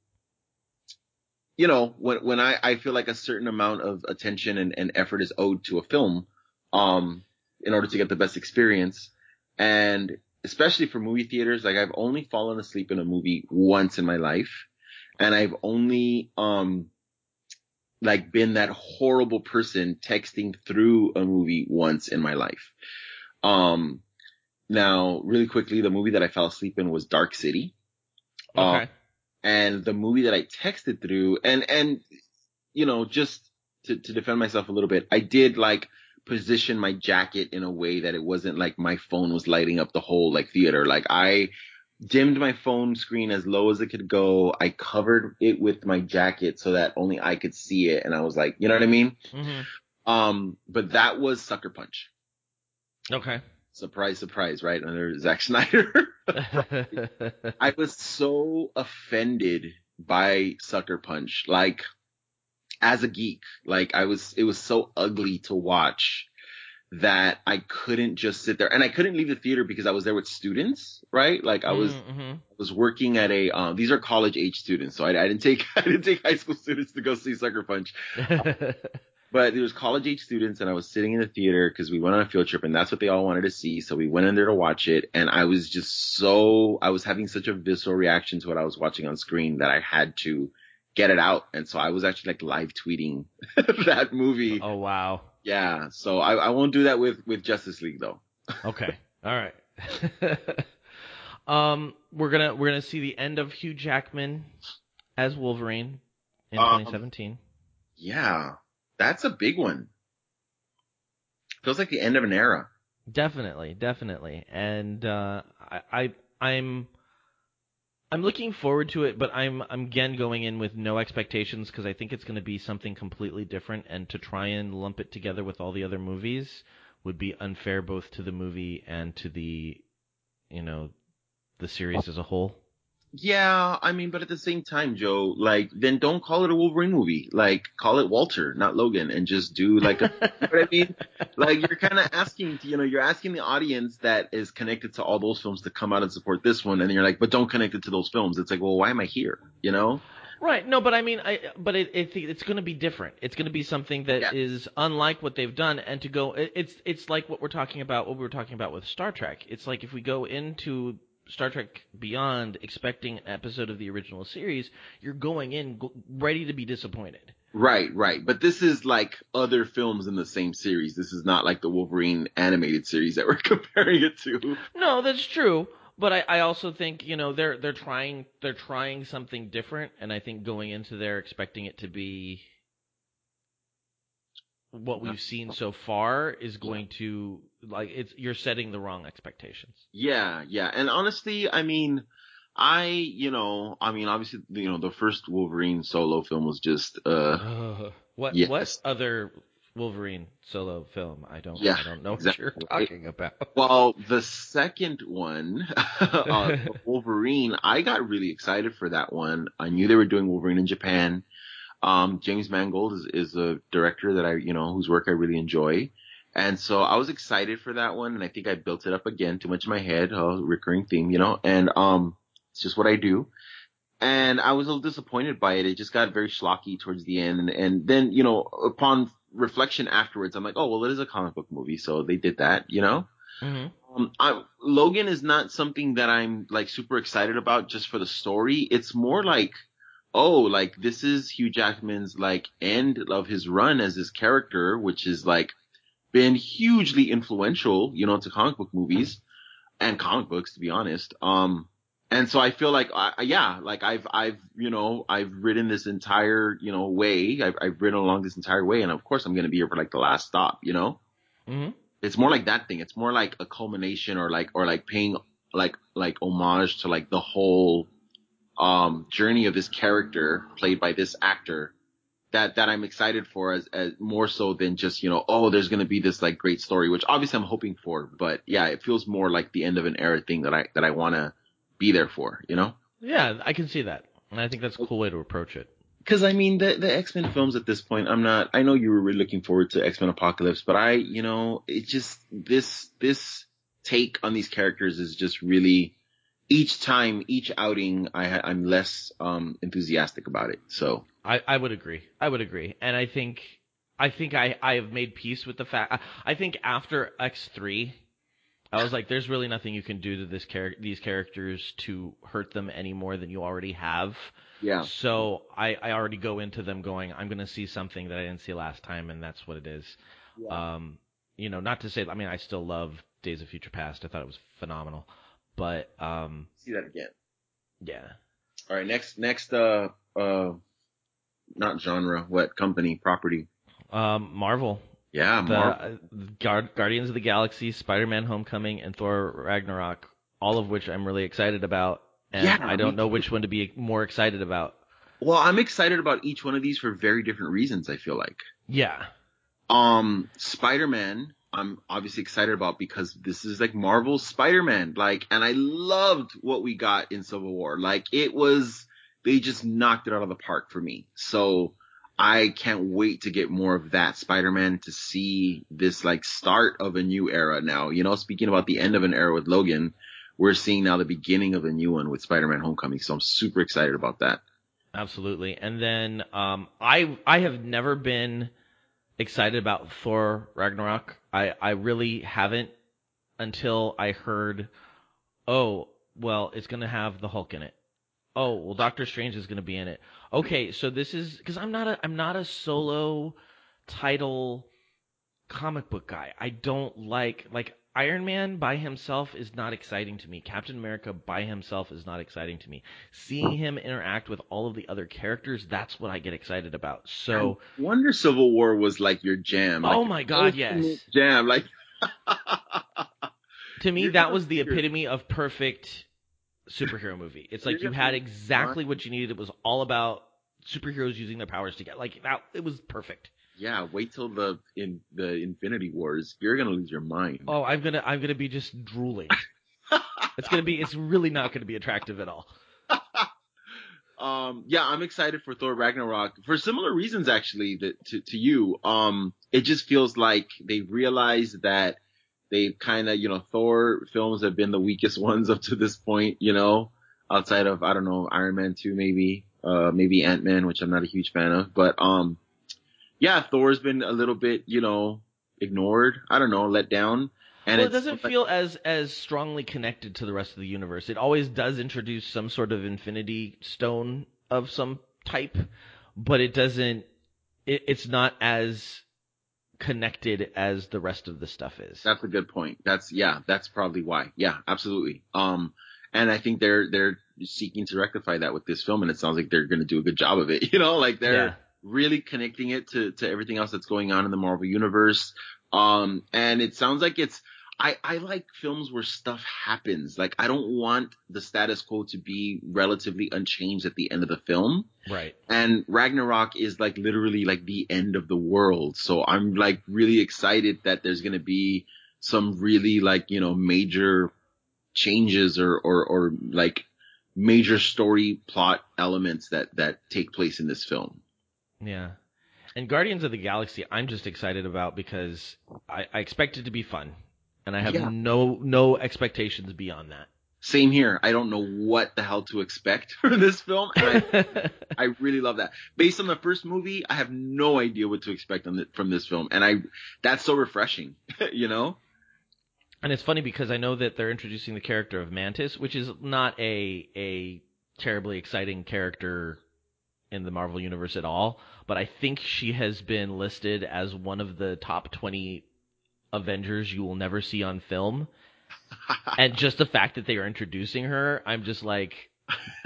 you know, when when I I feel like a certain amount of attention and, and effort is owed to a film, um, in order to get the best experience, and especially for movie theaters, like I've only fallen asleep in a movie once in my life, and I've only um like been that horrible person texting through a movie once in my life. Um, now really quickly, the movie that I fell asleep in was Dark City. okay And the movie that I texted through and, and, you know, just to, to defend myself a little bit, I did like position my jacket in a way that it wasn't like my phone was lighting up the whole like theater. Like I dimmed my phone screen as low as it could go. I covered it with my jacket so that only I could see it. And I was like, you know what I mean? Mm-hmm. Um, but that was Sucker Punch. Okay. Surprise, surprise, right? Under Zack Snyder. I was so offended by Sucker Punch. Like, as a geek, like I was, it was so ugly to watch that I couldn't just sit there and I couldn't leave the theater because I was there with students, right? Like I was, Mm-hmm. was working at a, um, these are college age students. So I, I didn't take, I didn't take high school students to go see Sucker Punch, but there was college age students and I was sitting in the theater because we went on a field trip and that's what they all wanted to see. So we went in there to watch it and I was just so, I was having such a visceral reaction to what I was watching on screen that I had to get it out. And so I was actually like live tweeting that movie. oh wow. Yeah. So I, I won't do that with, with Justice League though. Okay. All right. um, we're gonna we're gonna see the end of Hugh Jackman as Wolverine in Um, 2017. Yeah. That's a big one. Feels like the end of an era. Definitely, definitely, and uh, I, I I'm I'm looking forward to it, but I'm I'm again going in with no expectations because I think it's going to be something completely different, and to try and lump it together with all the other movies would be unfair both to the movie and to the you know the series as a whole. Yeah, I mean, but at the same time, Joe, like, then don't call it a Wolverine movie. Like, call it Walter, not Logan, and just do like a, you know what I mean? Like, you're kind of asking, you know, you're asking the audience that is connected to all those films to come out and support this one, and you're like, but don't connect it to those films. It's like, well, why am I here? You know? Right. No, but I mean, I but it, it it's going to be different. It's going to be something that is Yeah. unlike what they've done, and to go, it, it's it's like what we're talking about. What we were talking about with Star Trek. It's like if we go into Star Trek Beyond expecting an episode of the original series, you're going in ready to be disappointed. Right, right. But this is like other films in the same series. This is not like the Wolverine animated series that we're comparing it to. No, that's true. But I, I also think you know they're they're trying they're trying something different, and I think going into there expecting it to be what we've seen so far is going to like it's you're setting the wrong expectations. Yeah, yeah. And honestly, I mean, I, you know, I mean, obviously, you know, the first Wolverine solo film was just, uh, what yes. what other Wolverine solo film? I don't Yeah, I don't know exactly. what you're talking about. well, the second one, uh, Wolverine, I got really excited for that one. I knew they were doing Wolverine in Japan. Um, James Mangold is, is a director that I, you know, whose work I really enjoy. And so I was excited for that one, and I think I built it up again too much in my head, a recurring theme, you know, and, um, it's just what I do. And I was a little disappointed by it. It just got very schlocky towards the end. And, and then, you know, upon reflection afterwards, I'm like, oh, well, it is a comic book movie. So they did that, you know? hmm Um, I, Logan is not something that I'm like super excited about just for the story. It's more like, oh, like this is Hugh Jackman's like end of his run as this character, which is like been hugely influential, you know, to comic book movies and comic books, to be honest. Um, and so I feel like, I, yeah, like I've, I've, you know, I've ridden this entire, you know, way. I've, I've ridden along this entire way, and of course I'm going to be here for like the last stop, you know hmm it's more like that thing. It's more like a culmination or like or like paying like like homage to like the whole um journey of this character played by this actor that that I'm excited for as as more so than just, you know, oh, there's going to be this like great story, which obviously I'm hoping for, but yeah, it feels more like the end of an era thing that I that I want to be there for, you know? Yeah, I can see that, and I think that's a cool way to approach it. Because I mean, the the X Men films at this point, I'm not. I know you were really looking forward to X Men Apocalypse, but I, you know, it just this this take on these characters is just really. Each time, each outing, I ha- I'm less um enthusiastic about it. So I, I would agree. I would agree, and I think I think I, I have made peace with the fact. I, think after X three, I was like, there's really nothing you can do to this char- these characters to hurt them any more than you already have. yeah, So I, I already go into them going, I'm going to see something that I didn't see last time, and that's what it is. Um, you know, not to say, I mean, I still love Days of Future Past. I thought it was phenomenal, but um, see that again. yeah. All right, next next uh uh not genre, what company property? Um, Marvel. Yeah, The Mar- uh, Guard- Guardians of the Galaxy, Spider-Man: Homecoming, and Thor: Ragnarok, all of which I'm really excited about, and Yeah, I don't know which one to be more excited about. well, I'm excited about each one of these for very different reasons. I feel like. Yeah, Um, Spider-Man, I'm obviously excited about because this is like Marvel's Spider-Man. Like, and I loved what we got in Civil War. Like, it was, they just knocked it out of the park for me. So I can't wait to get more of that Spider-Man to see this like start of a new era now. You know, speaking about the end of an era with Logan, we're seeing now the beginning of a new one with Spider-Man Homecoming. So I'm super excited about that. absolutely. And then um, I I have never been excited about Thor: Ragnarok. I I really haven't until I heard, oh well, it's gonna have the Hulk in it. Oh well, Doctor Strange is gonna be in it. Okay, so this is because I'm not a I'm not a solo title comic book guy. I don't like like Iron Man by himself is not exciting to me. Captain America by himself is not exciting to me. Seeing him interact with all of the other characters, that's what I get excited about. So, I wonder Civil War was like your jam. oh like my god, yes. Jam. Like, To me that was the epitome of perfect superhero movie. It's like you had exactly what you needed. It was all about superheroes using their powers to get Like that it was perfect. Yeah, wait till the in the Infinity Wars. You're gonna lose your mind. Oh, I'm gonna I'm gonna be just drooling. it's gonna be it's really not gonna be attractive at all. um, yeah, I'm excited for Thor Ragnarok for similar reasons actually that to to you. Um, it just feels like they realized that they've kind of you know Thor films have been the weakest ones up to this point. You know, outside of I don't know Iron Man two maybe, uh, maybe Ant Man, which I'm not a huge fan of, but um, yeah, Thor's been a little bit you know ignored. I don't know, let down. And well, it doesn't feel as as strongly connected to the rest of the universe. It always does introduce some sort of Infinity Stone of some type, but it doesn't. It, it's not as connected as the rest of the stuff is. That's a good point. That's yeah, that's probably why. Yeah, absolutely. Um, and I think they're they're seeking to rectify that with this film, and it sounds like they're going to do a good job of it. You know, like they're Yeah. really connecting it to to everything else that's going on in the Marvel universe. Um, and it sounds like it's. I, I like films where stuff happens. Like I don't want the status quo to be relatively unchanged at the end of the film. right. And Ragnarok is like literally like the end of the world. So I'm like really excited that there's going to be some really like, you know, major changes or, or, or like major story plot elements that, that take place in this film. Yeah. And Guardians of the Galaxy, I'm just excited about because I, I expect it to be fun, and I have Yeah. no no expectations beyond that. Same here. I don't know what the hell to expect for this film. And I, I really love that. Based on the first movie, I have no idea what to expect on the, from this film. And I, that's so refreshing, you know? And it's funny because I know that they're introducing the character of Mantis, which is not a a terribly exciting character in the Marvel universe at all, but I think she has been listed as one of the top 20 Avengers you will never see on film. And just the fact that they are introducing her, I'm just like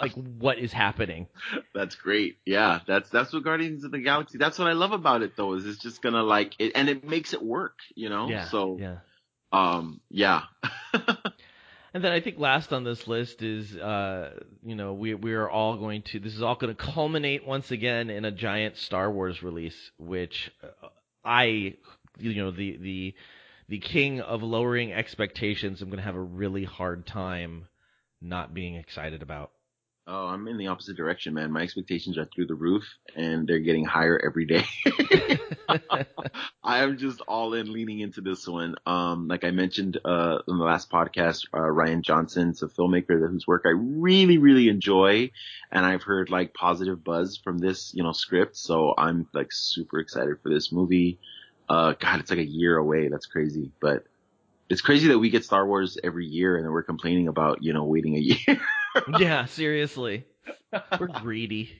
like what is happening? That's great. Yeah, that's that's what Guardians of the Galaxy. That's what I love about it, though. Is it's just gonna like it, and it makes it work. You know. Yeah. So, yeah. um, yeah. And then I think last on this list is, uh, you know, we we are all going to. This is all going to culminate once again in a giant Star Wars release, which uh, I, you know, the the the king of lowering expectations. I'm going to have a really hard time not being excited about. Oh, I'm in the opposite direction, man. My expectations are through the roof, and they're getting higher every day. I am just all in, leaning into this one. Um, like I mentioned uh, in the last podcast, uh, Rian Johnson's a filmmaker whose work I really, really enjoy, and I've heard like positive buzz from this, you know, script. So I'm like super excited for this movie. Uh, God, it's like a year away. That's crazy, but it's crazy that we get Star Wars every year, and then we're complaining about you know waiting a year. yeah, seriously, we're greedy.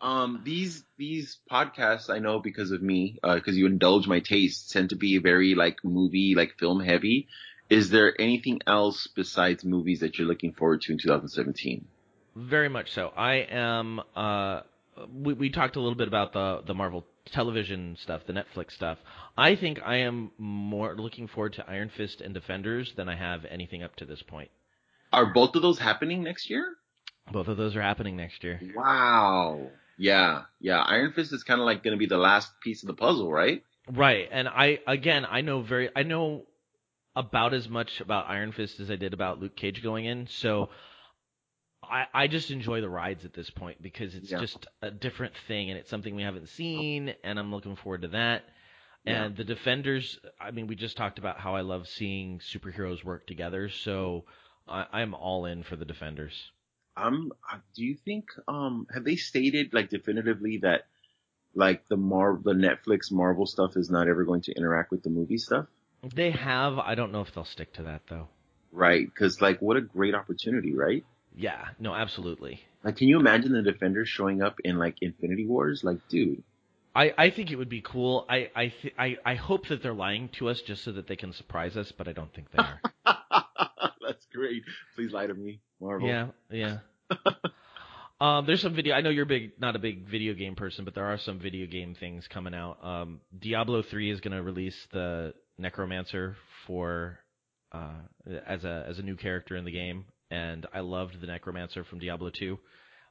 Um, these these podcasts I know because of me, because you indulge my tastes, tend to be very like movie, like film heavy. Is there anything else besides movies that you're looking forward to in 2017? Very much so. I am uh we we talked a little bit about the the Marvel television stuff, the Netflix stuff. I think I am more looking forward to Iron Fist and Defenders than I have anything up to this point. Are both of those happening next year? Both of those are happening next year. Wow. Yeah, yeah. Iron Fist is kind of like going to be the last piece of the puzzle, right? Right. And I again, I know very I know about as much about Iron Fist as I did about Luke Cage going in. So I, I just enjoy the rides at this point because it's Yeah. just a different thing and it's something we haven't seen and I'm looking forward to that. Yeah. And the Defenders, I mean, we just talked about how I love seeing superheroes work together, so I, I'm all in for the Defenders. Um, uh, do you think um have they stated like definitively that like the Mar the Netflix Marvel stuff is not ever going to interact with the movie stuff? They have, I don't know if they'll stick to that though. Right? Because like what a great opportunity, right? Yeah, no, absolutely. Like, can you imagine the Defenders showing up in like Infinity Wars? Like, dude, I, I think it would be cool. I I, th- I I hope that they're lying to us just so that they can surprise us, but I don't think they are. that's great. Please lie to me, Marvel. yeah, yeah. um, there's some video. I know you're big, not a big video game person, but there are some video game things coming out. Um, Diablo 3 is going to release the Necromancer for uh, as a as a new character in the game, and I loved the Necromancer from Diablo 2.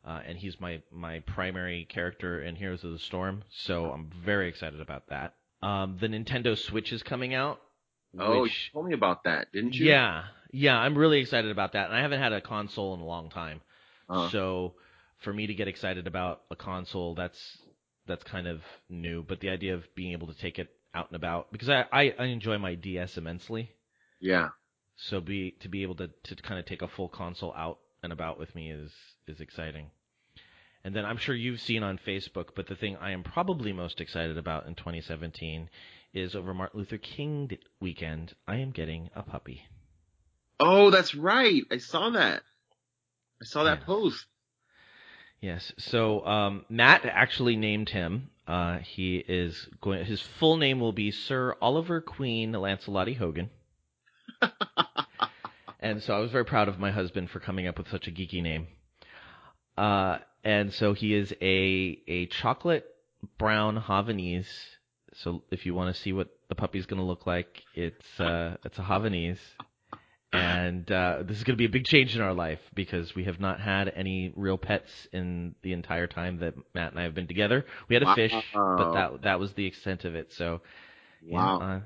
Uh, and he's my, my primary character in Heroes of the Storm, so I'm very excited about that. Um, the Nintendo Switch is coming out. Oh, which- you told me about that, didn't you? yeah, yeah, I'm really excited about that, and I haven't had a console in a long time. Uh, So for me to get excited about a console, that's that's kind of new. But the idea of being able to take it out and about, because I I, I enjoy my DS immensely, yeah. So be to be able to to kind of take a full console out and about with me is is exciting. And then I'm sure you've seen on Facebook, but the thing I am probably most excited about in 2017 is over Martin Luther King weekend. I am getting a puppy. Oh, that's right. I saw that. I saw that Yeah. post. Yes. So um, Matt actually named him. Uh, he is going. His full name will be Sir Oliver Queen Lancelotti Hogan. and so I was very proud of my husband for coming up with such a geeky name. Uh, and so he is a a chocolate brown Havanese. So if you want to see what the puppy's going to look like, it's uh, it's a Havanese. And uh, this is going to be a big change in our life because we have not had any real pets in the entire time that Matt and I have been together. We had a fish, but that that was the extent of it. So, Wow. uh,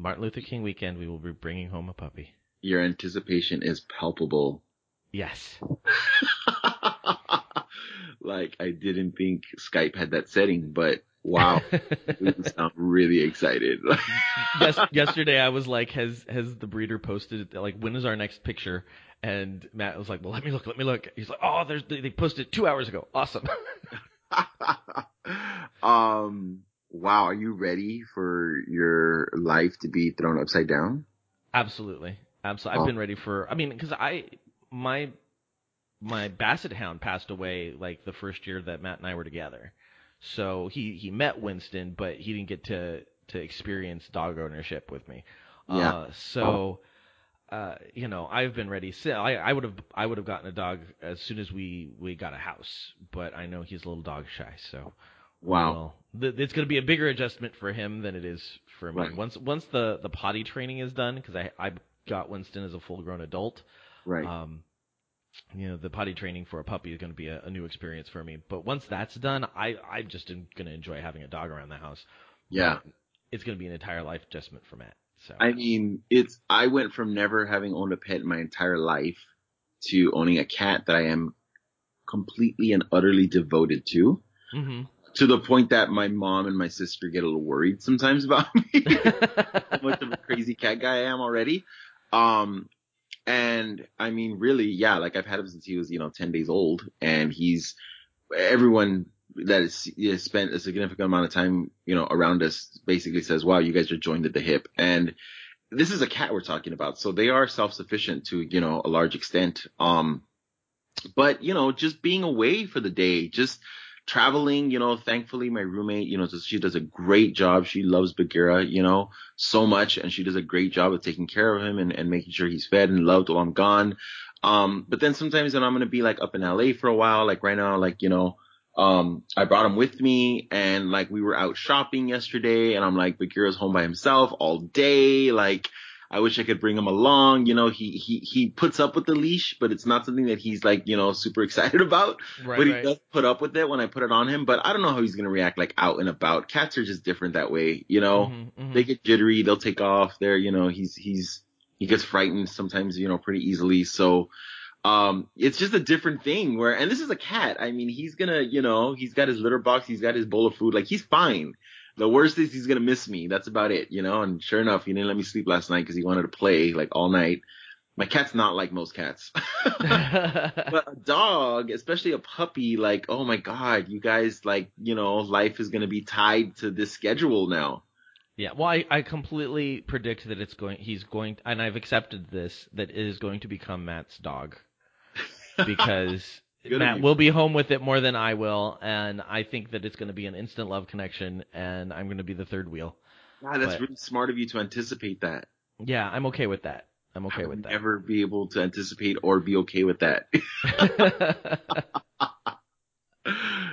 Martin Luther King weekend, we will be bringing home a puppy. Your anticipation is palpable. Yes. like I didn't think Skype had that setting, but wow, I'm really excited. yes, yesterday I was like, has has the breeder posted like when is our next picture? And Matt was like, well, let me look, let me look. He's like, oh, there's they they posted two hours ago. Awesome. um, wow, are you ready for your life to be thrown upside down? Absolutely, absolutely. I've Oh. been ready for. I mean, because I my my basset hound passed away like the first year that Matt and I were together. So he he met Winston, but he didn't get to to experience dog ownership with me. Yeah. Uh, so. Uh, you know, I've been ready. So I, I would have, I would have gotten a dog as soon as we we got a house. But I know he's a little dog shy, so Wow. th- it's going to be a bigger adjustment for him than it is for me. Right. Once once the the potty training is done, because I I got Winston as a full grown adult. Right. Um, you know, the potty training for a puppy is going to be a, a new experience for me. But once that's done, I I'm just going to enjoy having a dog around the house. yeah. But it's going to be an entire life adjustment for Matt. So I mean, it's, I went from never having owned a pet in my entire life to owning a cat that I am completely and utterly devoted to. hmm To the point that my mom and my sister get a little worried sometimes about me. how much of a crazy cat guy I am already. Um, and I mean, really, yeah, like I've had him since he was, you know, 10 days old and he's, everyone that has spent a significant amount of time, you know, around us basically says, wow, you guys are joined at the hip. And this is a cat we're talking about. So they are self-sufficient to, you know, a large extent. Um, but you know, just being away for the day, just traveling, you know, thankfully my roommate, you know, she does a great job. She loves Bagheera, you know, so much and she does a great job of taking care of him and, and making sure he's fed and loved while I'm gone. Um, but then sometimes when I'm going to be like up in LA for a while, like right now, like, you know, um, I brought him with me and like we were out shopping yesterday and I'm like, Bagheera's home by himself all day. Like, I wish I could bring him along. You know, he, he, he puts up with the leash, but it's not something that he's like, you know, super excited about. Right, but he right. does put up with it when I put it on him. But I don't know how he's going to react like out and about. Cats are just different that way. You know, Mhm, mhm. they get jittery. They'll take off. They're, you know, he's, he's, he gets frightened sometimes, you know, pretty easily. So, um, it's just a different thing where, and this is a cat. I mean, he's gonna, you know, he's got his litter box. He's got his bowl of food. Like he's fine. The worst is he's gonna miss me. That's about it, you know. And sure enough, he didn't let me sleep last night because he wanted to play like all night. My cat's not like most cats. but a dog, especially a puppy, like, oh my god, you guys, like, you know, life is gonna be tied to this schedule now. Yeah, well, I, I completely predict that it's going. He's going, and I've accepted this that it is going to become Matt's dog because Good Matt will be home with it more than I will, and I think that it's going to be an instant love connection, and I'm going to be the third wheel. God, that's But- really smart of you to anticipate that. Yeah, I'm okay with that. I'm okay with that. never be able to anticipate or be okay with that.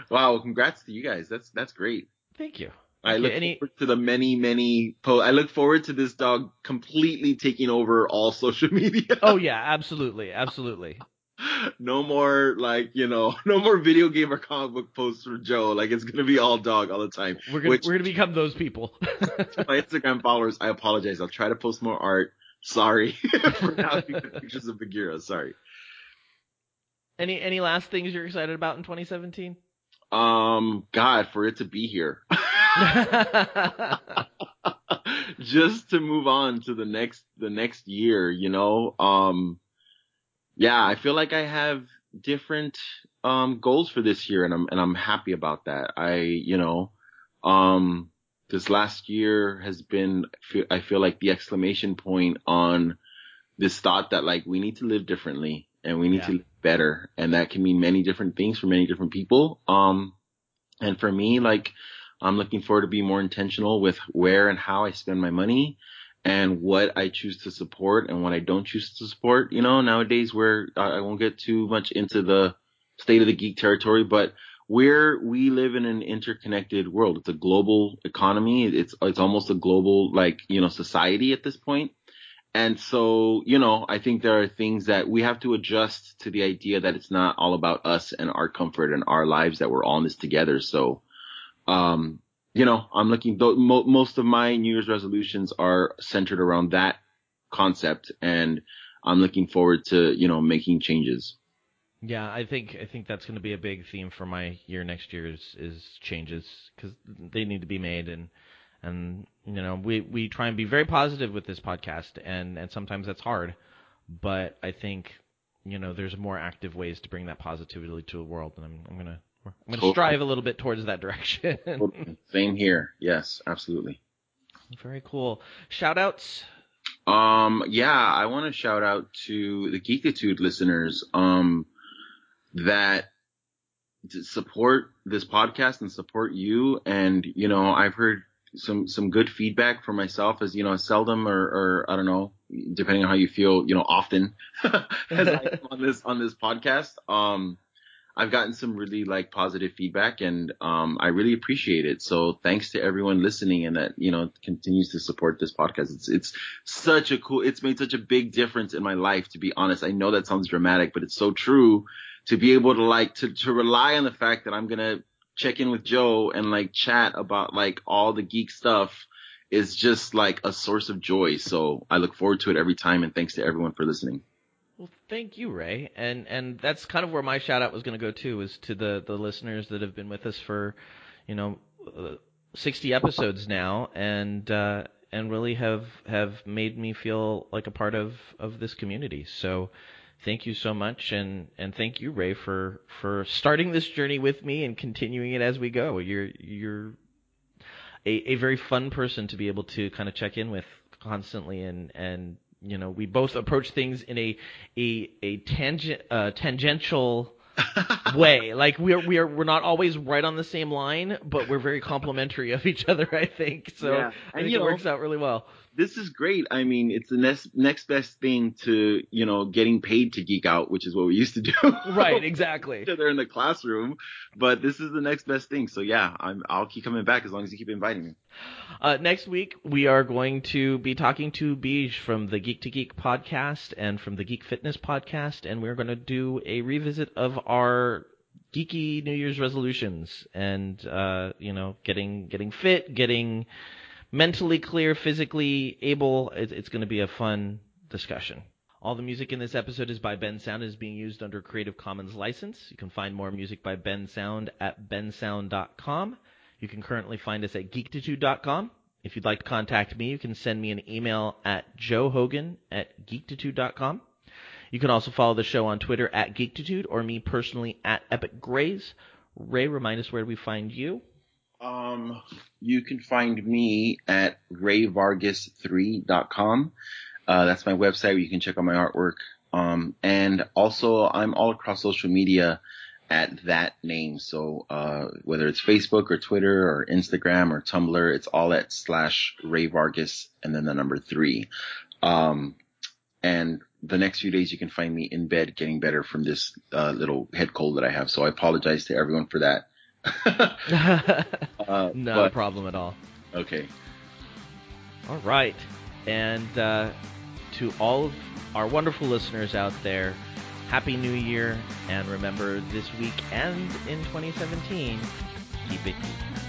wow, Well, congrats to you guys. That's that's great. Thank you. I Okay, look any- forward to the many, many po- I look forward to this dog completely taking over all social media. Oh yeah, absolutely, absolutely. no more like, you know, no more video game or comic book posts from Joe. Like it's gonna be all dog all the time. We're gonna Which- we're gonna become those people. To my Instagram followers, I apologize. I'll try to post more art. Sorry for now pictures of Bagheera. Sorry. any any last things you're excited about in 2017? Um, God, for it to be here. just to move on to the next the next year you know um yeah i feel like i have different um goals for this year and i'm and i'm happy about that. I you know um this last year has been i feel like the exclamation point on this thought that like we need to live differently and we need Yeah. to live better and that can mean many different things for many different people. Um and for me like I'm looking forward to being more intentional with where and how I spend my money and what I choose to support and what I don't choose to support. You know, nowadays where I I won't get too much into the state of the geek territory, but where we live in an interconnected world. It's a global economy. It's, it's almost a global, like, you know, society at this point. And so, you know, I think there are things that we have to adjust to the idea that it's not all about us and our comfort and our lives, that we're all in this together. So, um, you know, I'm looking, most of my New Year's resolutions are centered around that concept and I'm looking forward to, you know, making changes. Yeah, I think I think that's going to be a big theme for my year next year is, is changes because they need to be made and and you know we we try and be very positive with this podcast and and sometimes that's hard, but I think you know there's more active ways to bring that positivity to the world and I'm I'm gonna I'm gonna Totally. strive a little bit towards that direction. Same here. Yes, absolutely. very cool. Shout outs. Um, yeah, I want to shout out to the geektitude listeners, um, that support this podcast and support you. And, you know, I've heard some, some good feedback for myself as, you know, seldom or, or I don't know, depending on how you feel, you know, often as I am on this, on this podcast. Um, I've gotten some really like positive feedback and um I really appreciate it. So thanks to everyone listening and that, you know, continues to support this podcast. It's it's such a cool it's made such a big difference in my life to be honest. I know that sounds dramatic, but it's so true to be able to like to to rely on the fact that I'm going to check in with Joe and like chat about like all the geek stuff is just like a source of joy. So I look forward to it every time and thanks to everyone for listening. Well, thank you, Ray, and and that's kind of where my shout out was going to go too, is to the the listeners that have been with us for, you know, uh, sixty episodes now, and uh, and really have have made me feel like a part of of this community. So, thank you so much, and and thank you, Ray, for for starting this journey with me and continuing it as we go. You're you're a, a very fun person to be able to kind of check in with constantly and and you know we both approach things in a a a tangent uh, tangential way. Like we're we're we're not always right on the same line, but we're very complimentary of each other. I think so. Yeah. I And, think you it know, works out really well. This is great. I mean, it's the next next best thing to you know getting paid to geek out, which is what we used to do. Right, exactly. They're in the classroom, but this is the next best thing. So yeah, I'm I'll keep coming back as long as you keep inviting me. Uh, next week, we are going to be talking to Beej from the Geek to Geek podcast and from the Geek Fitness podcast, and we're going to do a revisit of our geeky New Year's resolutions and, uh, you know, getting getting fit, getting mentally clear, physically able. It, it's going to be a fun discussion. All the music in this episode is by Bensound and is being used under Creative Commons license. You can find more music by Bensound at bensound.com. You can currently find us at geektitude.com. If you'd like to contact me, you can send me an email at joehogan at geektitude.com. You can also follow the show on Twitter at geektitude or me personally at Epic Grays. Ray, remind us where we find you. Um, you can find me at rayvargas3.com. Uh, that's my website where you can check out my artwork. Um, and also I'm all across social media at that name. So, uh, whether it's Facebook or Twitter or Instagram or Tumblr, it's all at slash Ray Vargas and then the number three. Um, and the next few days you can find me in bed getting better from this, uh, little head cold that I have. So I apologize to everyone for that. uh, Not but- a problem at all. Okay. All right. And uh, to all of our wonderful listeners out there, Happy New Year. And remember, this week and in 2017, keep it geeky.